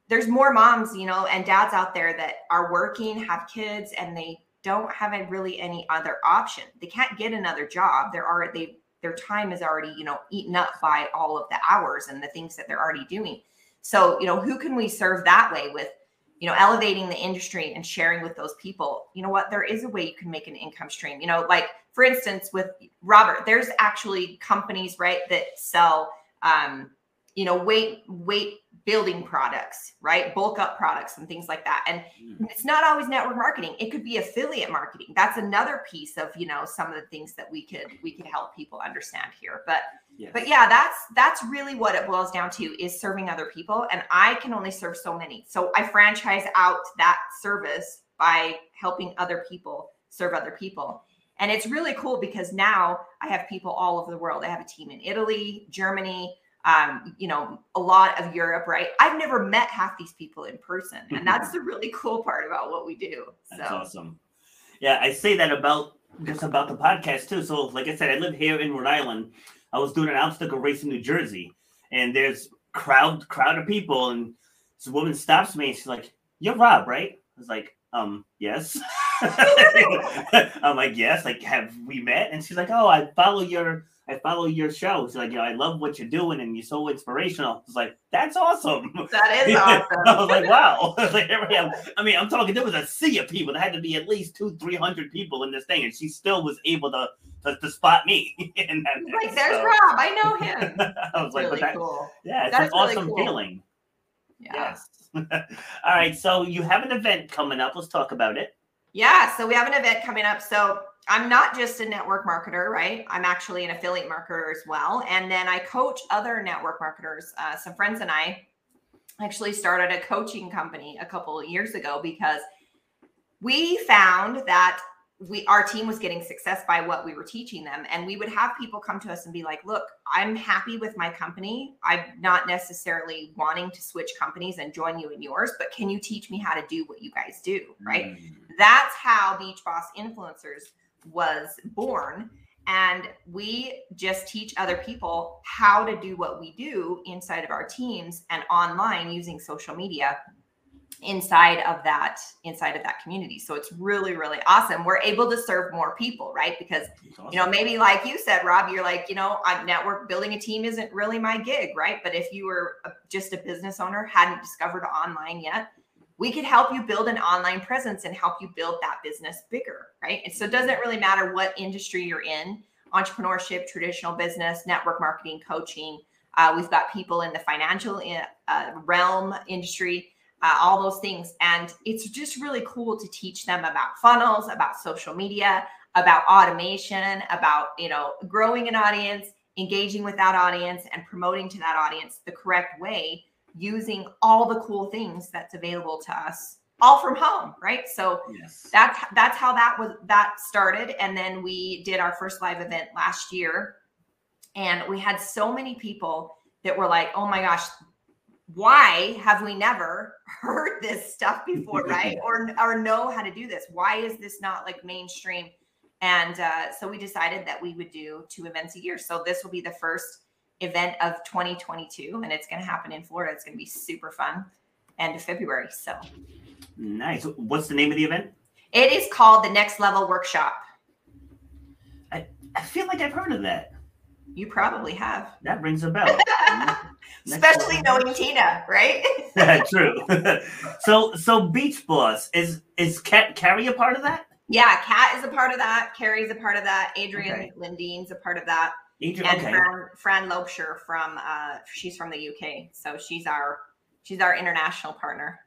there's more moms, you know, and dads out there that are working, have kids and they don't have really any other option. They can't get another job. They're already their time is already, you know, eaten up by all of the hours and the things that they're already doing. So, you know, who can we serve that way with, you know, elevating the industry and sharing with those people? You know what? There is a way you can make an income stream. You know, like for instance, with Robert, there's actually companies, right, that sell um, you know, weight weight building products, right? Bulk up products and things like that. And hmm. it's not always network marketing. It could be affiliate marketing. That's another piece of, you know, some of the things that we could we could help people understand here. But Yes. but yeah, that's that's really what it boils down to is serving other people. And I can only serve so many. So I franchise out that service by helping other people serve other people. And it's really cool because now I have people all over the world. I have a team in Italy, Germany, um, you know, a lot of Europe, right? I've never met half these people in person. And that's the really cool part about what we do. That's So awesome. Yeah, I say that about just about the podcast too. So, like I said, I live here in Rhode Island. I was doing an obstacle race in New Jersey, and there's crowd crowd of people, and this woman stops me, and she's like, "You're Rob, right?" I was like, "Um, yes." I'm like, "Yes." Like, have we met? And she's like, "Oh, I follow your." I follow your show. She's like, you know, I love what you're doing and you're so inspirational. It's like, that's awesome. That is awesome. I was like, wow. like, I mean, I'm talking, there was a sea of people. There had to be at least two, 300 people in this thing. And she still was able to to, to spot me. in that like, there's so, Rob. I know him. I was like, really that, cool. Yeah, it's that's an awesome cool. feeling. Yeah. Yes. All right. So you have an event coming up. Let's talk about it. Yeah. So we have an event coming up. So I'm not just a network marketer, right? I'm actually an affiliate marketer as well. And then I coach other network marketers. Uh, some friends and I actually started a coaching company a couple of years ago because we found that we our team was getting success by what we were teaching them and we would have people come to us and be like look i'm happy with my company i'm not necessarily wanting to switch companies and join you in yours but can you teach me how to do what you guys do right mm. That's how beach boss influencers was born. And we just teach other people how to do what we do inside of our teams and online using social media inside of that inside of that community. So it's really really awesome. We're able to serve more people right? Because awesome. you know maybe like you said rob you're like you know i'm network building a team isn't really my gig right? But if you were a, just a business owner hadn't discovered online yet we could help you build an online presence and help you build that business bigger right and so it doesn't really matter what industry you're in entrepreneurship traditional business network marketing coaching uh, we've got people in the financial uh, realm industry uh, all those things. And it's just really cool to teach them about funnels, about social media, about automation, about, you know, growing an audience, engaging with that audience and promoting to that audience the correct way using all the cool things that's available to us all from home right so yes. that's that's how that was that started and then we did our first live event last year and we had so many people that were like oh my gosh why have we never heard this stuff before, right? or or know how to do this? Why is this not like mainstream? And uh, so we decided that we would do two events a year. So this will be the first event of 2022, and it's going to happen in Florida. It's going to be super fun, end of February. So nice. What's the name of the event? It is called the Next Level Workshop. I, I feel like I've heard of that. You probably have. That rings a bell. Mm-hmm. Especially knowing Tina, right? true. so so Beach Boss is is Kat Carrie a part of that? Yeah, Kat is a part of that. Carrie's a part of that. Adrian okay. Lindine's a part of that. Adrian, and okay. Fran, Fran Lobsher from uh she's from the UK. So she's our she's our international partner.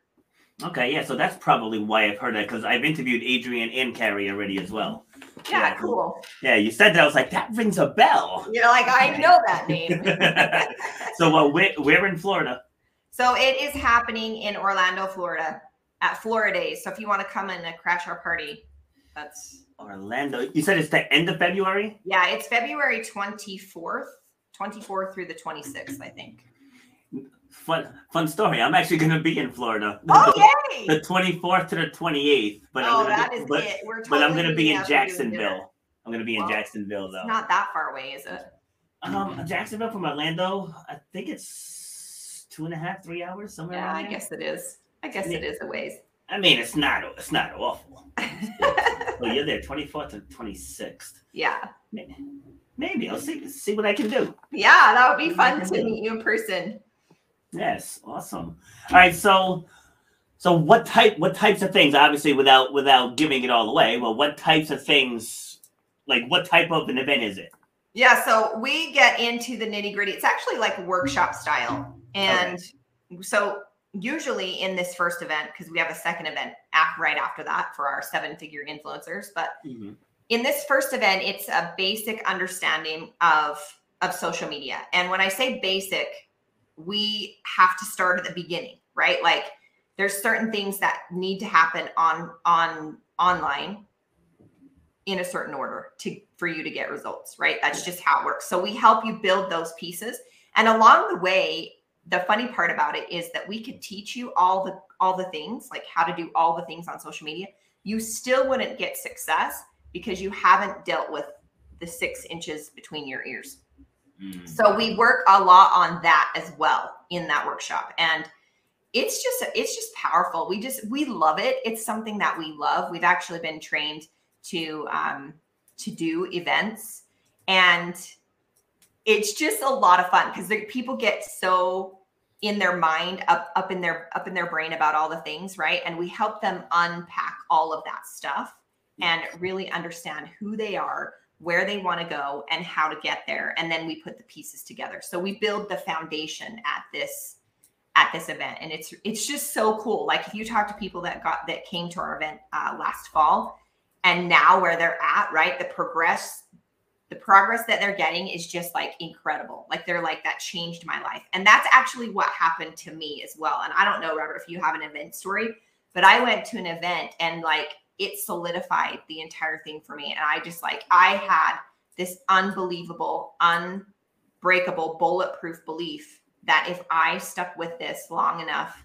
Okay, yeah, so that's probably why I've heard that because I've interviewed Adrian and Carrie already as well. Yeah, yeah, cool. Yeah, you said that. I was like, that rings a bell. You're like, I know that name. so, uh, we're, we're in Florida. So, it is happening in Orlando, Florida at Floridays. So, if you want to come and crash our party, that's Orlando. You said it's the end of February? Yeah, it's February 24th, 24th through the 26th, I think fun fun story. I'm actually going to be in Florida. Oh yay! The 24th to the 28th. But oh, I'm gonna that be, is but, it. We're totally but I'm going to be in Jacksonville. I'm going to be in well, Jacksonville though. not that far away, is it? Um, Jacksonville from Orlando. I think it's two and a half, three hours somewhere. Yeah, I guess it is. I guess it is a ways. I mean, it's not. It's not awful. well, you're there, 24th to 26th. Yeah. Maybe I'll see see what I can do. Yeah, that would be fun to meet you in person. Yes, awesome. All right, so so what type what types of things obviously without without giving it all away, well what types of things like what type of an event is it? Yeah, so we get into the nitty-gritty. It's actually like workshop style. And okay. so usually in this first event because we have a second event right after that for our seven-figure influencers, but mm-hmm. in this first event it's a basic understanding of of social media. And when I say basic, we have to start at the beginning, right? Like there's certain things that need to happen on on online in a certain order to for you to get results, right? That's just how it works. So we help you build those pieces. And along the way, the funny part about it is that we could teach you all the all the things, like how to do all the things on social media. You still wouldn't get success because you haven't dealt with the six inches between your ears Mm. So we work a lot on that as well in that workshop. And it's just it's just powerful. We just we love it. It's something that we love. We've actually been trained to um to do events and it's just a lot of fun because people get so in their mind up up in their up in their brain about all the things right? And we help them unpack all of that stuff and really understand who they are where they want to go and how to get there. And then we put the pieces together. So we build the foundation at this at this event. And it's it's just so cool. Like if you talk to people that got that came to our event uh, last fall and now where they're at right the progress the progress that they're getting is just like incredible like they're like that changed my life and that's actually what happened to me as well and i don't know robert if you have an event story but i went to an event and like it solidified the entire thing for me and i just like i had this unbelievable unbreakable bulletproof belief that if I stuck with this long enough,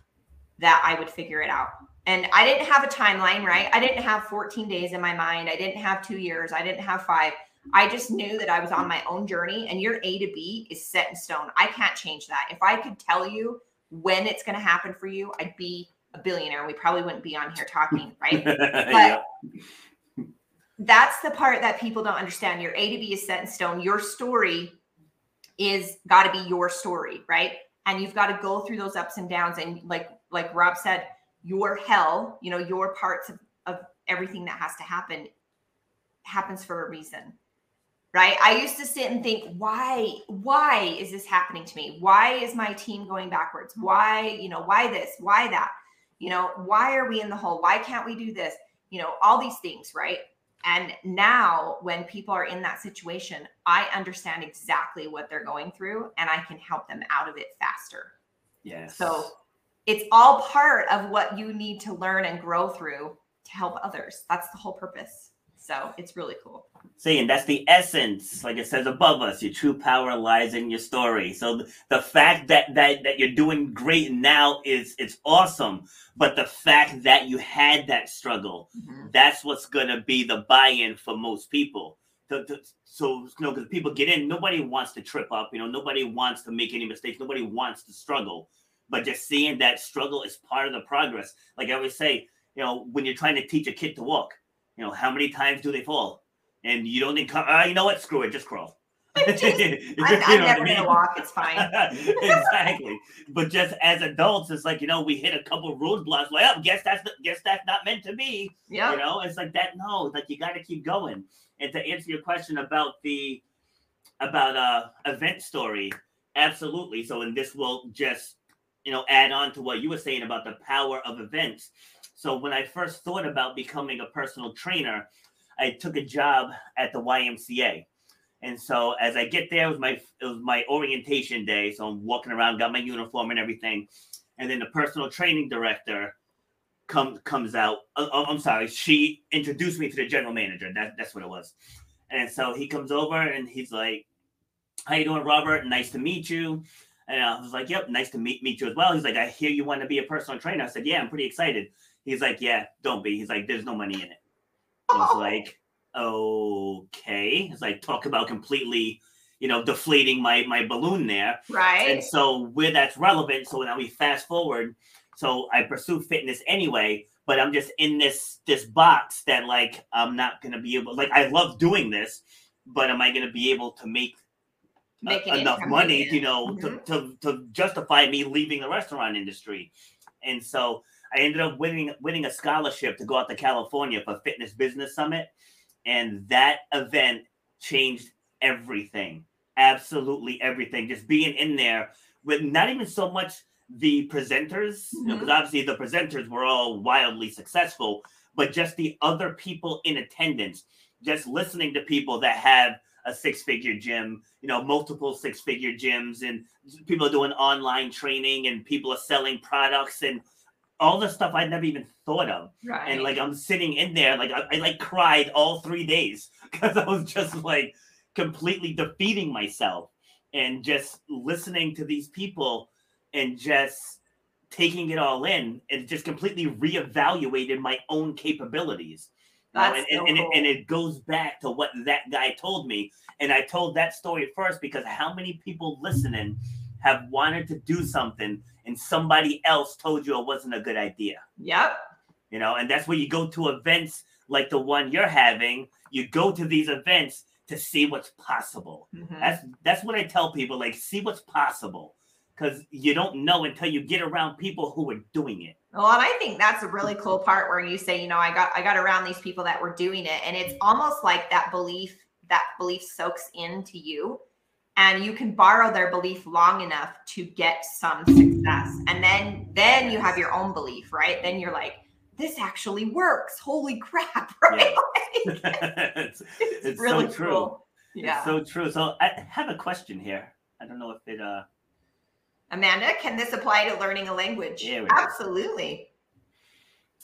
that I would figure it out. And I didn't have a timeline, right? I didn't have 14 days in my mind. I didn't have two years. I didn't have five. I just knew that I was on my own journey and your A to B is set in stone. I can't change that. If I could tell you when it's going to happen for you, I'd be a billionaire. We probably wouldn't be on here talking, right? But yeah. that's the part that people don't understand. Your A to B is set in stone. Your story is got to be your story, right? And you've got to go through those ups and downs. And like like Rob said, your hell, you know, your parts of, of everything that has to happen happens for a reason. Right. I used to sit and think, why, why is this happening to me? Why is my team going backwards? Why, you know, why this? Why that? You know, why are we in the hole? Why can't we do this? You know, all these things, right? And now, when people are in that situation, I understand exactly what they're going through and I can help them out of it faster. Yes. So it's all part of what you need to learn and grow through to help others. That's the whole purpose. So it's really cool. See, and that's the essence, like it says above us. Your true power lies in your story. So the, the fact that that that you're doing great now is it's awesome. But the fact that you had that struggle, mm-hmm. that's what's gonna be the buy-in for most people. So you know, because people get in, nobody wants to trip up. You know, nobody wants to make any mistakes. Nobody wants to struggle. But just seeing that struggle is part of the progress. Like I always say, you know, when you're trying to teach a kid to walk you know, how many times do they fall? And you don't encourage, uh, you know what? Screw it, just crawl. Just, I'm, I'm never I mean? gonna walk. It's fine. exactly. But just as adults, it's like you know we hit a couple roadblocks. Like, oh, guess that's the, guess that's not meant to be. Yeah. You know, it's like that. No, like you got to keep going. And to answer your question about the about uh event story, absolutely. So, and this will just you know add on to what you were saying about the power of events. So when I first thought about becoming a personal trainer, I took a job at the YMCA. And so as I get there, it was my it was my orientation day. So I'm walking around, got my uniform and everything. And then the personal training director comes comes out. Uh, oh, I'm sorry, she introduced me to the general manager. That, that's what it was. And so he comes over and he's like, "How you doing, Robert? Nice to meet you." And I was like, "Yep, nice to meet meet you as well." He's like, "I hear you want to be a personal trainer." I said, "Yeah, I'm pretty excited." He's like, yeah, don't be. He's like, there's no money in it. I was like, okay. It's like talk about completely, you know, deflating my my balloon there. Right. And so where that's relevant, so now we fast forward. So I pursue fitness anyway, but I'm just in this this box that like I'm not gonna be able like I love doing this, but am I gonna be able to make enough money, you know, mm-hmm. to, to to justify me leaving the restaurant industry? And so I ended up winning winning a scholarship to go out to California for Fitness Business Summit, and that event changed everything. Absolutely everything. Just being in there with not even so much the presenters, because mm-hmm. you know, obviously the presenters were all wildly successful, but just the other people in attendance, just listening to people that have a six figure gym, you know, multiple six figure gyms, and people are doing online training, and people are selling products and all the stuff I'd never even thought of. Right. And like I'm sitting in there, like I, I like cried all three days because I was just like completely defeating myself and just listening to these people and just taking it all in and just completely reevaluated my own capabilities. Uh, That's and, so and, cool. it, and it goes back to what that guy told me. And I told that story first because how many people listening have wanted to do something and somebody else told you it wasn't a good idea? Yep. You know, and that's where you go to events like the one you're having. You go to these events to see what's possible. Mm-hmm. That's that's what I tell people. Like, see what's possible because you don't know until you get around people who are doing it. Well, and I think that's a really cool part where you say, you know, I got I got around these people that were doing it, and it's almost like that belief that belief soaks into you, and you can borrow their belief long enough to get some success, and then then you have your own belief, right? Then you're like, this actually works. Holy crap, right? Yeah. it's, it's, it's, really so true. Cool. Yeah, it's so true. So I have a question here. I don't know if it uh Amanda, can this apply to learning a language? Yeah, Absolutely.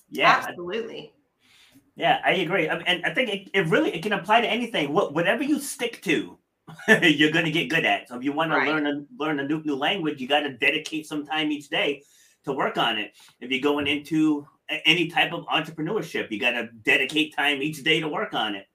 Yeah. Absolutely. Yeah, I agree. I mean, and I think it, it really it can apply to anything. What whatever you stick to, you're going to get good at. So if you want right. to learn a learn a new new language, you got to dedicate some time each day to work on it. If you're going into any type of entrepreneurship, you got to dedicate time each day to work on it.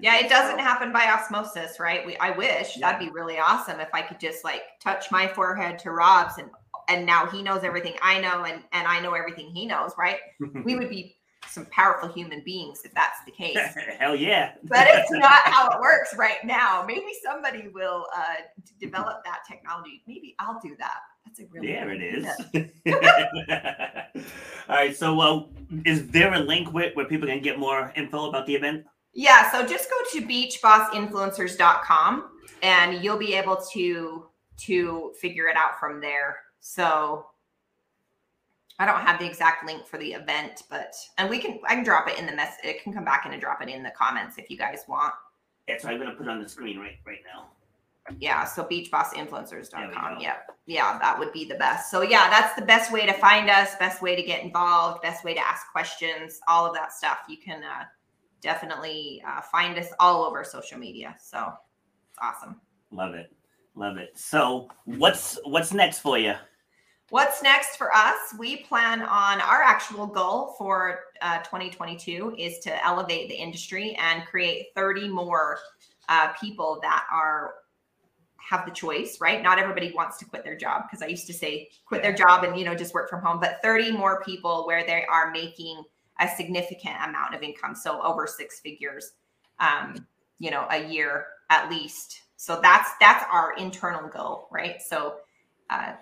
Yeah, it doesn't happen by osmosis, right? We I wish yeah. that'd be really awesome if I could just like touch my forehead to Rob's and and now he knows everything I know and and I know everything he knows, right? we would be some powerful human beings if that's the case. Hell yeah. but it's not how it works right now. Maybe somebody will uh, develop that technology. Maybe I'll do that. That's a really there it is. All right. So, uh, is there a link where, where people can get more info about the event? Yeah, so just go to beachbossinfluencers.com and you'll be able to to figure it out from there. So I don't have the exact link for the event, but and we can I can drop it in the mess. It can come back in and drop it in the comments if you guys want. Yeah, so I'm gonna put it on the screen right right now. Yeah, so beachbossinfluencers.com. Yeah, yeah, that would be the best. So yeah, that's the best way to find us, best way to get involved, best way to ask questions, all of that stuff. You can uh, definitely uh, find us all over social media. So it's awesome. Love it. Love it. So what's what's next for you? What's next for us? We plan on our actual goal for uh, 2022 is to elevate the industry and create 30 more uh, people that are have the choice, right? Not everybody wants to quit their job because I used to say quit their job and you know just work from home, but 30 more people where they are making a significant amount of income. So over six figures, um, you know, a year at least. So that's that's our internal goal, right? So uh,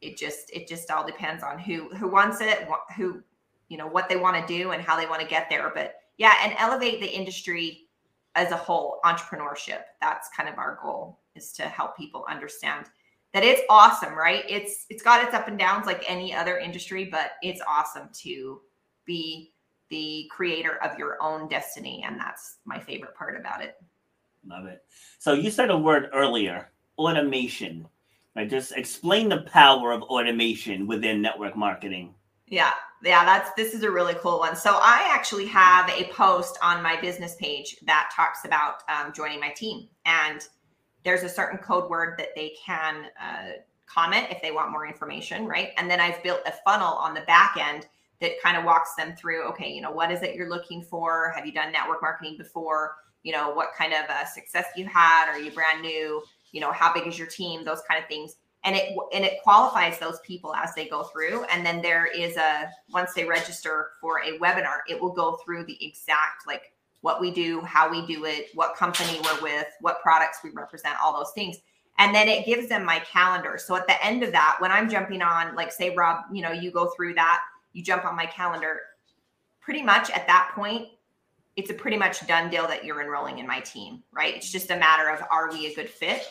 it just it just all depends on who who wants it, who you know what they want to do and how they want to get there. But yeah, and elevate the industry as a whole, entrepreneurship. That's kind of our goal is to help people understand that it's awesome, right? It's it's got its up and downs like any other industry, but it's awesome to be the creator of your own destiny. And that's my favorite part about it. Love it. So you said a word earlier, automation. Right? Just explain the power of automation within network marketing. Yeah, yeah, that's this is a really cool one. So I actually have a post on my business page that talks about um, joining my team, and there's a certain code word that they can uh, comment if they want more information, right? And then I've built a funnel on the back end that kind of walks them through okay you know what is it you're looking for have you done network marketing before you know what kind of uh, success you had are you brand new you know how big is your team those kind of things. And it and it qualifies those people as they go through. And then there is a once they register for a webinar it will go through the exact like what we do how we do it what company we're with what products we represent all those things. And then it gives them my calendar. So at the end of that when i'm jumping on like say rob you know you go through that you jump on my calendar, pretty much at that point, it's a pretty much done deal that you're enrolling in my team, right? It's just a matter of are we a good fit?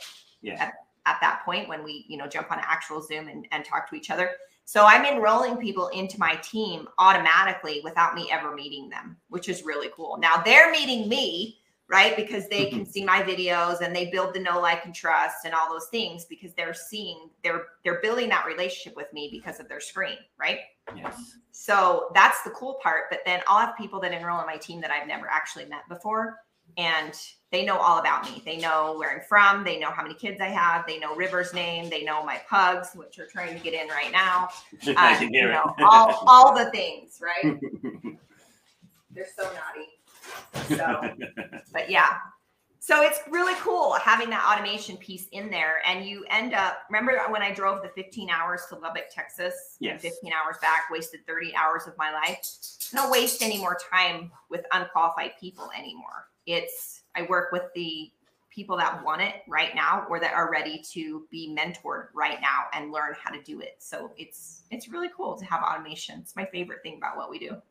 Yeah. At, at that point when we, you know, jump on actual Zoom and, and talk to each other. So I'm enrolling people into my team automatically without me ever meeting them, which is really cool. Now they're meeting me right? Because they can mm-hmm. see my videos and they build the know, like, and trust and all those things because they're seeing they're they're building that relationship with me because of their screen, right? Yes. So that's the cool part. But then I'll have people that enroll in my team that I've never actually met before. And they know all about me. They know where I'm from. They know how many kids I have. They know River's name. They know my pugs, which are trying to get in right now. Uh, you know, all, all the things, right? They're so naughty. So, but yeah. So it's really cool having that automation piece in there. And you end up, remember when I drove the 15 hours to Lubbock, Texas? Yes. 15 hours back, wasted 30 hours of my life. I don't waste any more time with unqualified people anymore. It's, I work with the people that want it right now or that are ready to be mentored right now and learn how to do it. So it's, it's really cool to have automation. It's my favorite thing about what we do.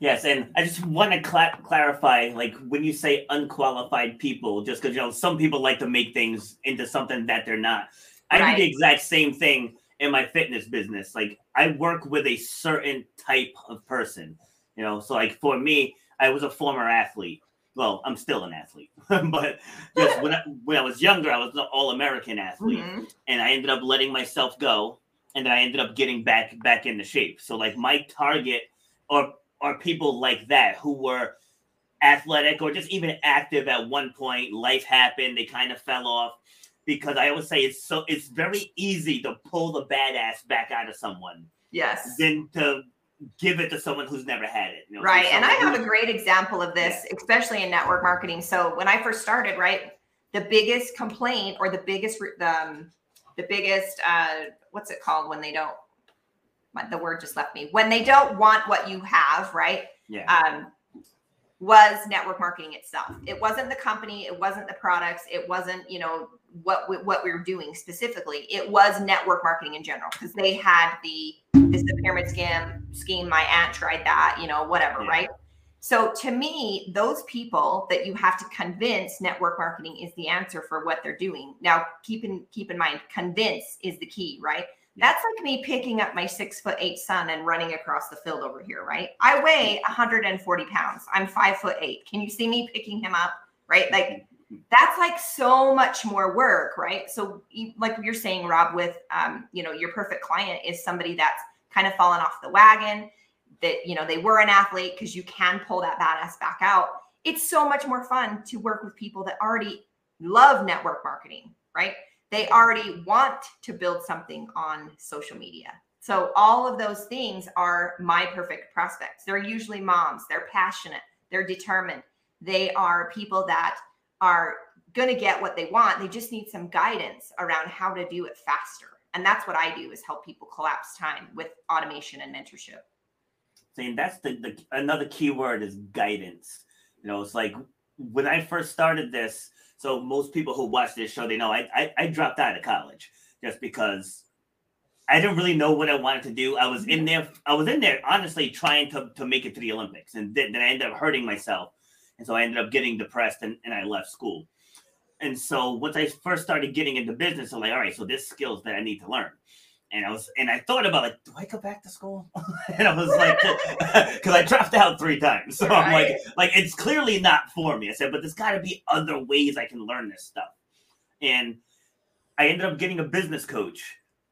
Yes, and I just want to cl- clarify, like when you say unqualified people, just because you know some people like to make things into something that they're not. I Right. do the exact same thing in my fitness business. Like I work with a certain type of person, you know. So like for me, I was a former athlete. Well, I'm still an athlete, but just when I, when I was younger, I was an all American athlete Mhm. and I ended up letting myself go, and then I ended up getting back back into shape. So like my target are are people like that who were athletic or just even active at one point. Life happened, they kind of fell off. Because I always say it's so it's very easy to pull the badass back out of someone Yes. than to give it to someone who's never had it. You know, Right. And I have a great example of this, especially in network marketing. So when I first started, right, the biggest complaint or the biggest—the um, the biggest, uh, what's it called when they don't, the word just left me, when they don't want what you have, right? yeah. um, was network marketing itself. It wasn't the company, it wasn't the products, it wasn't you know what we, what we were doing specifically. It was network marketing in general because they had the this is a pyramid scheme scheme. My aunt tried that, you know, whatever, Yeah. right? So to me, those people that you have to convince network marketing is the answer for what they're doing. Now, keep in keep in mind, convince is the key, right? That's like me picking up my six foot eight son and running across the field over here, right? I weigh 140 pounds. I'm five foot eight. Can you see me picking him up? Right? Like that's like so much more work, right? So, like you're saying, Rob, with um, you know, your perfect client is somebody that's kind of fallen off the wagon. That you know they were an athlete because you can pull that badass back out. It's so much more fun to work with people that already love network marketing, right? They already want to build something on social media. So all of those things are my perfect prospects. They're usually moms. They're passionate. They're determined. They are people that are going to get what they want. They just need some guidance around how to do it faster. And that's what I do is help people collapse time with automation and mentorship. saying that's the, the another key word is guidance. You know, it's like when I first started this. So most people who watch this show, they know I I, I dropped out of college just because I didn't really know what I wanted to do. I was in there. I was in there honestly trying to to make it to the Olympics, and then, then I ended up hurting myself, and so I ended up getting depressed, and, and I left school. And so once I first started getting into business, I'm like, all right, so this skills that I need to learn and I was and I thought about like, do I go back to school? and I was like, because I dropped out three times, so I'm like, like it's clearly not for me. I said, but there's got to be other ways I can learn this stuff. And I ended up getting a business coach,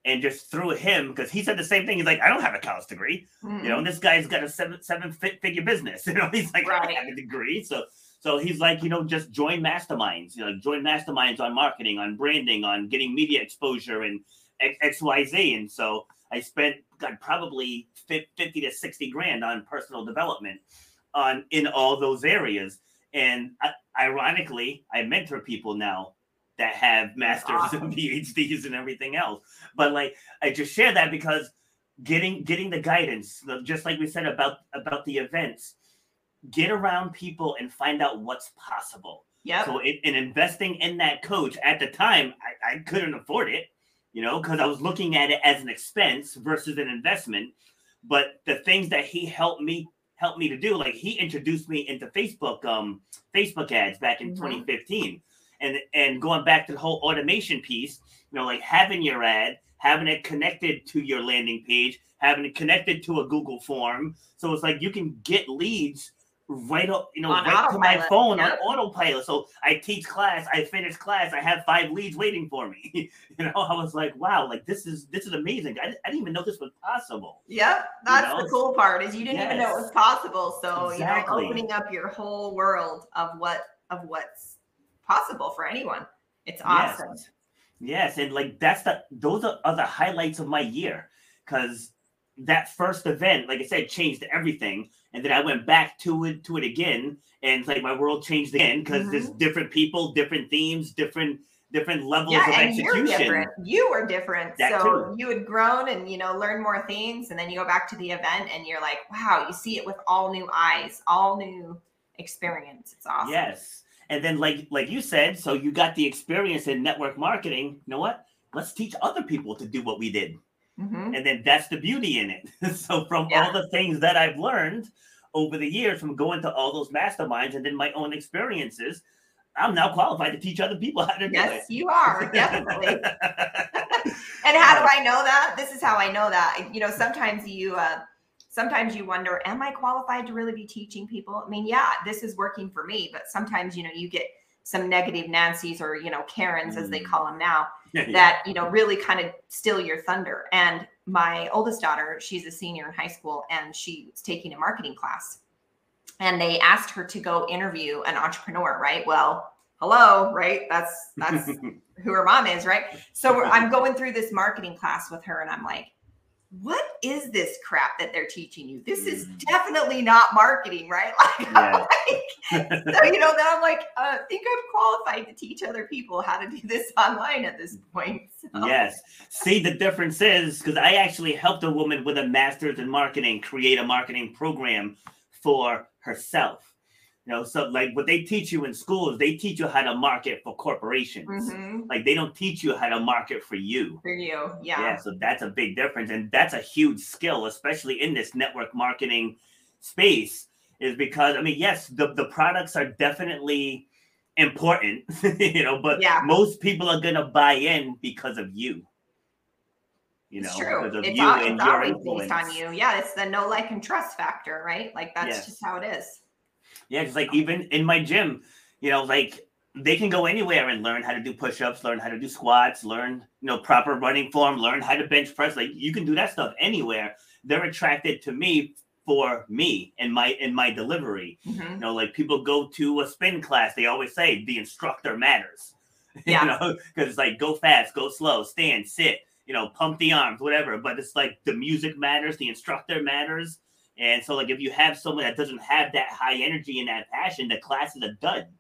and just through him because he said the same thing. He's like, I don't have a college degree, you know. And this guy's got a seven seven figure business, you know. He's like, I don't have a degree, so. So he's like, you know, just join masterminds, you know, join masterminds on marketing, on branding, on getting media exposure and X- XYZ. And so I spent got probably 50 to 60 grand on personal development on in all those areas. And I, ironically, I mentor people now that have masters awesome. and PhDs and everything else. But like I just share that because getting getting the guidance, just like we said about about the events, get around people and find out what's possible. Yeah. So in, in investing in that coach at the time, I, I couldn't afford it, you know, because I was looking at it as an expense versus an investment. But the things that he helped me helped me to do, like he introduced me into Facebook, um, Facebook ads back in Mhm. 2015, and and going back to the whole automation piece, you know, like having your ad, having it connected to your landing page, having it connected to a Google form, so it's like you can get leads right up, you know, On right to my phone yep. on autopilot. So I teach class, I finish class, I have five leads waiting for me. you know, I was like, wow, like this is this is amazing. I, I didn't even know this was possible. Yep, that's know? the cool part is you didn't even know it was possible. So Exactly. you know, opening up your whole world of what of what's possible for anyone. It's awesome. Yes. Yes, and like that's the those are, are the highlights of my year because that first event, like I said, changed everything. And then I went back to it to it again, and it's like my world changed again because mm-hmm. there's different people, different themes, different different levels yeah, of and execution. You're different. You were different. That so too. you had grown and you know learned more things, and then you go back to the event and you're like, wow, you see it with all new eyes, all new experience. It's awesome. Yes. And then like like you said, so you got the experience in network marketing. You know what? Let's teach other people to do what we did. Mm-hmm. And then that's the beauty in it. so from yeah. all the things that I've learned over the years from going to all those masterminds and then my own experiences, I'm now qualified to teach other people how to do yes, it. Yes, you are definitely. and how do I know that? This is how I know that. You know, sometimes you uh, sometimes you wonder, am I qualified to really be teaching people? I mean, yeah, this is working for me, but sometimes you know you get some negative Nancy's or you know Karens as they mm. call them now yeah. that you know really kind of steal your thunder. And my oldest daughter, she's a senior in high school, and she's taking a marketing class and they asked her to go interview an entrepreneur, right? Well, hello, right? That's that's who her mom is, right? So I'm going through this marketing class with her and I'm like, what is this crap that they're teaching you? This is mm. definitely not marketing, right? Like, yeah. like so, you know, then I'm like, uh, think I'm qualified to teach other people how to do this online at this point. So. Yes. See, the difference is because I actually helped a woman with a master's in marketing create a marketing program for herself. You know, so like what they teach you in school is they teach you how to market for corporations. Mm-hmm. Like they don't teach you how to market for you. For you, yeah. Yeah, so that's a big difference, and that's a huge skill, especially in this network marketing space. Is because I mean, yes, the the products are definitely important, you know, but yeah. most people are gonna buy in because of you. You know, it's true. It's, all, it's always based on you. Yeah, it's the no like and trust factor, right? Like that's yes. just how it is. Yeah, because like even in my gym, you know, like they can go anywhere and learn how to do push-ups, learn how to do squats, learn, you know, proper running form, learn how to bench press. Like you can do that stuff anywhere. They're attracted to me for me and my and my delivery. Mm-hmm. You know, like people go to a spin class, they always say the instructor matters. Yeah. you know, because it's like go fast, go slow, stand, sit you know, pump the arms, whatever. But it's like the music matters, the instructor matters. And so, like, if you have someone that doesn't have that high energy and that passion, the class is a dud.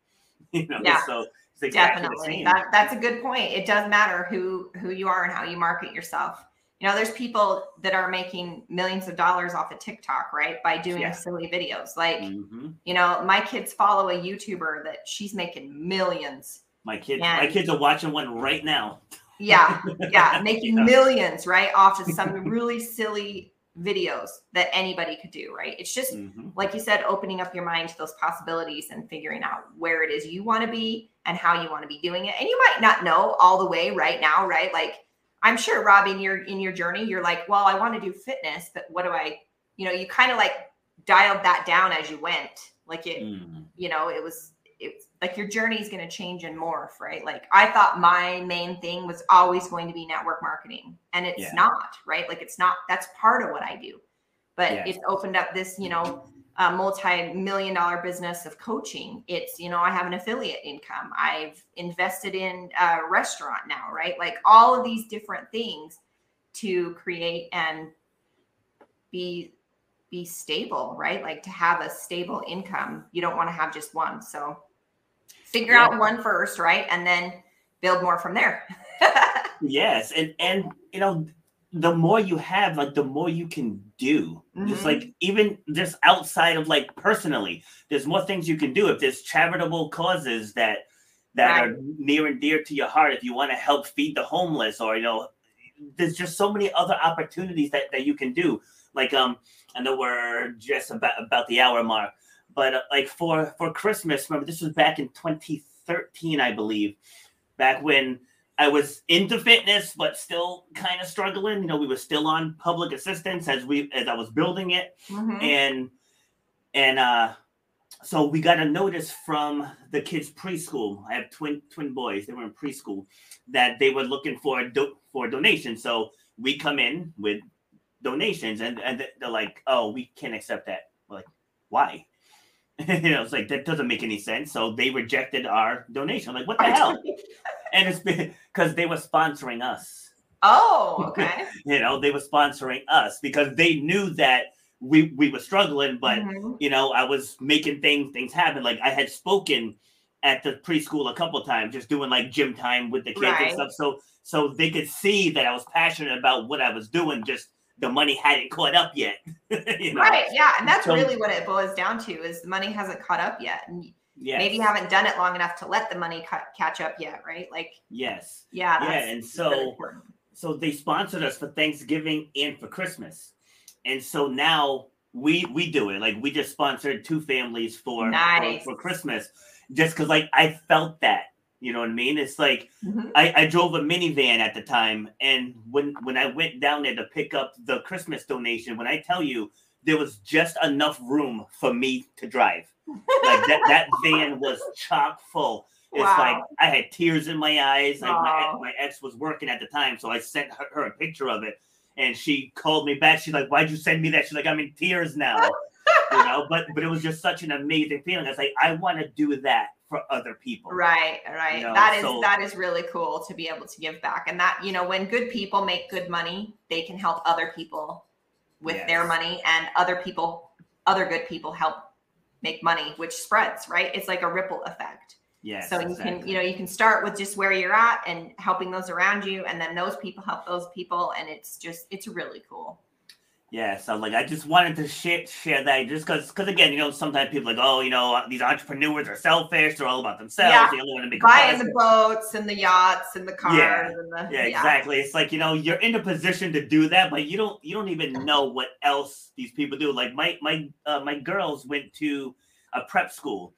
You know, yeah, so exactly definitely. That, that's a good point. It does matter who who you are and how you market yourself. You know, there's people that are making millions of dollars off of TikTok, right? By doing yeah. silly videos. Like, mm-hmm. you know, my kids follow a YouTuber that she's making millions. My kids, and, my kids are watching one right now. Yeah, yeah, making yeah. millions right off of some really silly videos that anybody could do, right? It's just mm-hmm. like you said, opening up your mind to those possibilities and figuring out where it is you want to be and how you want to be doing it. And you might not know all the way right now, right? Like I'm sure Rob in your in your journey, you're like, well, I want to do fitness, but what do I, you know, you kind of like dialed that down as you went. Like it, mm. you know, it was it's like your journey is going to change and morph, right? Like I thought my main thing was always going to be network marketing, and it's yeah. not, right? Like it's not. That's part of what I do, but yeah. it's opened up this, you know, multi-million dollar business of coaching. It's you know I have an affiliate income. I've invested in a restaurant now, right? Like all of these different things to create and be be stable, right? Like to have a stable income. You don't want to have just one. So figure yeah. out one first, right? And then build more from there. yes. And and you know, the more you have, like the more you can do. Mm-hmm. Just like even just outside of like personally, there's more things you can do. If there's charitable causes that that right. are near and dear to your heart, if you want to help feed the homeless or you know, there's just so many other opportunities that, that you can do. Like um, I know we're just about about the hour mark, but uh, like for for Christmas, remember this was back in 2013, I believe, back when I was into fitness but still kind of struggling. You know, we were still on public assistance as we as I was building it, mm-hmm. and and uh, so we got a notice from the kids preschool. I have twin twin boys; they were in preschool that they were looking for a do, for donations. So we come in with donations, and and they're like, "Oh, we can't accept that." We're like, why? You know, it's like that doesn't make any sense. So they rejected our donation. I'm like, what the hell? and it's because they were sponsoring us. Oh, okay. you know, they were sponsoring us because they knew that we we were struggling, but Mhm. you know, I was making things things happen. Like I had spoken at the preschool a couple times, just doing like gym time with the kids Right. and stuff. So so they could see that I was passionate about what I was doing. Just the money hadn't caught up yet. you know? Right. Yeah. And that's So- really what it boils down to is the money hasn't caught up yet. And Yes. maybe you haven't done it long enough to let the money ca- catch up yet. Right. Like, Yes. yeah. Yeah, and so so they sponsored us for Thanksgiving and for Christmas, and so now we we do it. Like we just sponsored two families for for- for, Christmas, just because like I felt that. You know what I mean? It's like Mhm. I, I drove a minivan at the time, and when when I went down there to pick up the Christmas donation, when I tell you there was just enough room for me to drive, like that that van was chock full. It's Wow. like I had tears in my eyes. Like my, ex- my ex was working at the time, so I sent her, her a picture of it, and she called me back. She's like, "Why'd you send me that?" She's like, "I'm in tears now." you know, but but it was just such an amazing feeling. I was like, I want to do that for other people. Right, right. You know, that is so- that is really cool to be able to give back. And that, you know, when good people make good money, they can help other people with their money and other people other good people help make money, which spreads, right? It's like a ripple effect. Yes. so you exactly. can, you know, you can start with just where you're at and helping those around you and then those people help those people and it's just it's really cool. Yeah, so like I just wanted to share share that just because because again, you know, sometimes people are like, oh, you know, these entrepreneurs are selfish, they're all about themselves, Yeah. they only want to make Buying the boats and the yachts and the cars Yeah. and the Yeah, exactly. It's like you know you're in a position to do that, but you don't you don't even know what else these people do. Like my my uh, my girls went to a prep school,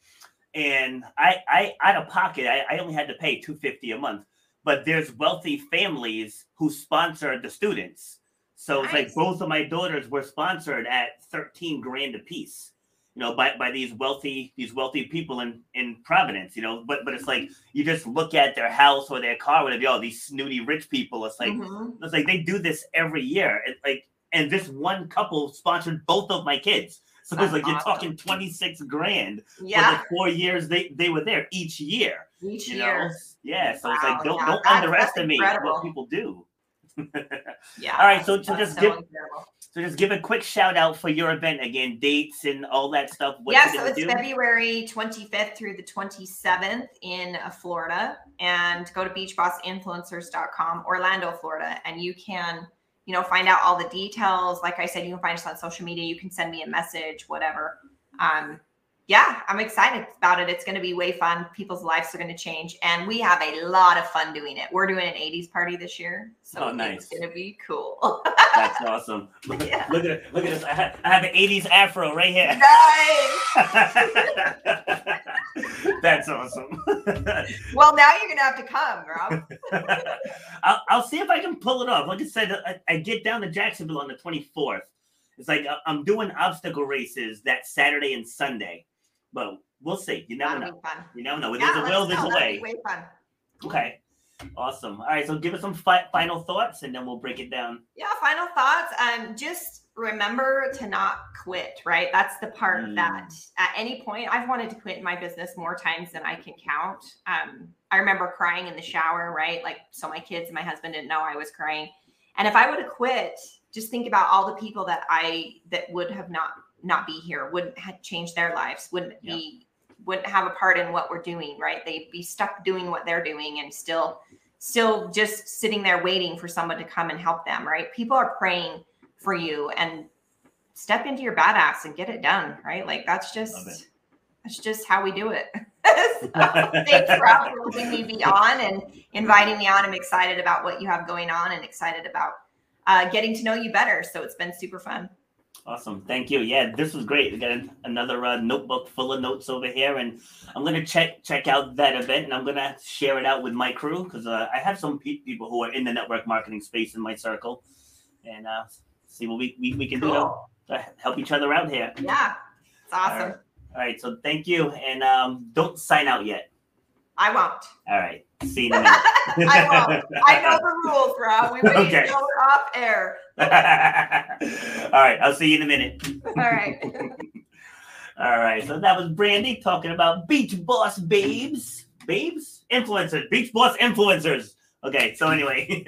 and I I out of pocket I, I only had to pay two fifty a month. But there's wealthy families who sponsor the students, so it's like both of my daughters were sponsored at thirteen grand a piece. You know, by, by these wealthy these wealthy people in in Providence. You know, but but it's like you just look at their house or their car, whatever. Oh, these snooty rich people. It's like Mhm. it's like they do this every year. It, like, and this one couple sponsored both of my kids. So it's That's like you're talking twenty six grand Yeah. for the four years they they were there each year. Each You year. know, yeah. So it's like don't yeah, don't that's- that's underestimate incredible. what people do. Yeah. All right, so- so just give- incredible. So just give a quick shout out for your event again, dates and all that stuff. What yeah, so it's do. February 25th through the 27th in uh, Florida. And go to beachbossinfluencers.com, Orlando, Florida, and you can, you know, find out all the details. Like I said, you can find us on social media. You can send me a message, whatever. Um, yeah, I'm excited about it. It's going to be way fun. People's lives are going to change, and we have a lot of fun doing it. We're doing an 80s party this year, so Oh, nice. it's going to be cool. That's awesome. Yeah. Look at look at this. I have, I have an '80s afro right here. nice. That's awesome. Well, now you're going to have to come, Rob. I'll, I'll see if I can pull it off. Like I said, I, I get down to Jacksonville on the 24th. It's like uh, I'm doing obstacle races that Saturday and Sunday, but we'll see. You never That'll know. You never know. There's Yeah, a let's will, there's go. a way. Way fun. Okay. Awesome. All right. So give us some fi- final thoughts and then we'll break it down. Yeah, final thoughts. Um, just remember to not quit, right? That's the part Mm. that at any point I've wanted to quit in my business more times than I can count. Um, I remember crying in the shower, right? Like, so my kids and my husband didn't know I was crying. And if I would have quit, just think about all the people that I that would have not not be here, wouldn't have changed their lives, wouldn't Yep. be wouldn't have a part in what we're doing, right? They'd be stuck doing what they're doing and still still just sitting there waiting for someone to come and help them, right? People are praying for you and step into your badass and get it done, right? Like that's just that's just how we do it. so, thanks for letting me be on and inviting me on. I'm excited about what you have going on and excited about uh, getting to know you better. So it's been super fun. Awesome. Thank you. Yeah, this was great. We got an- another uh, notebook full of notes over here, and I'm gonna check check out that event, and I'm gonna share it out with my crew because uh, I have some pe- people who are in the network marketing space in my circle, and uh, see what we, we, we can do Cool. to, to help each other out here. Yeah, it's awesome. All right. All right. So thank you, and um, don't sign out yet. I won't. All right. See you in a minute. I won't. I know the rules, Rob. We wait Okay. we're off air. All right. I'll see you in a minute. All right. All right, so that was Brandy talking about Beach Boss Babes. Babes? Influencers. Beach Boss Influencers. Okay, so anyway,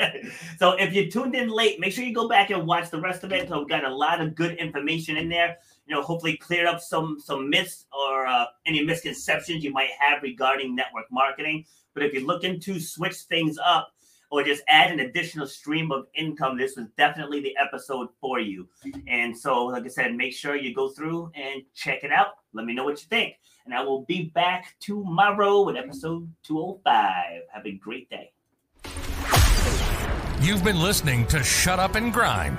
so if you tuned in late, make sure you go back and watch the rest of it. So we've got a lot of good information in there. You know, hopefully cleared up some some myths or uh, any misconceptions you might have regarding network marketing. But if you're looking to switch things up or just add an additional stream of income, this was definitely the episode for you. And so, like I said, make sure you go through and check it out. Let me know what you think. And I will be back tomorrow with episode 205. Have a great day. You've been listening to Shut Up and Grind.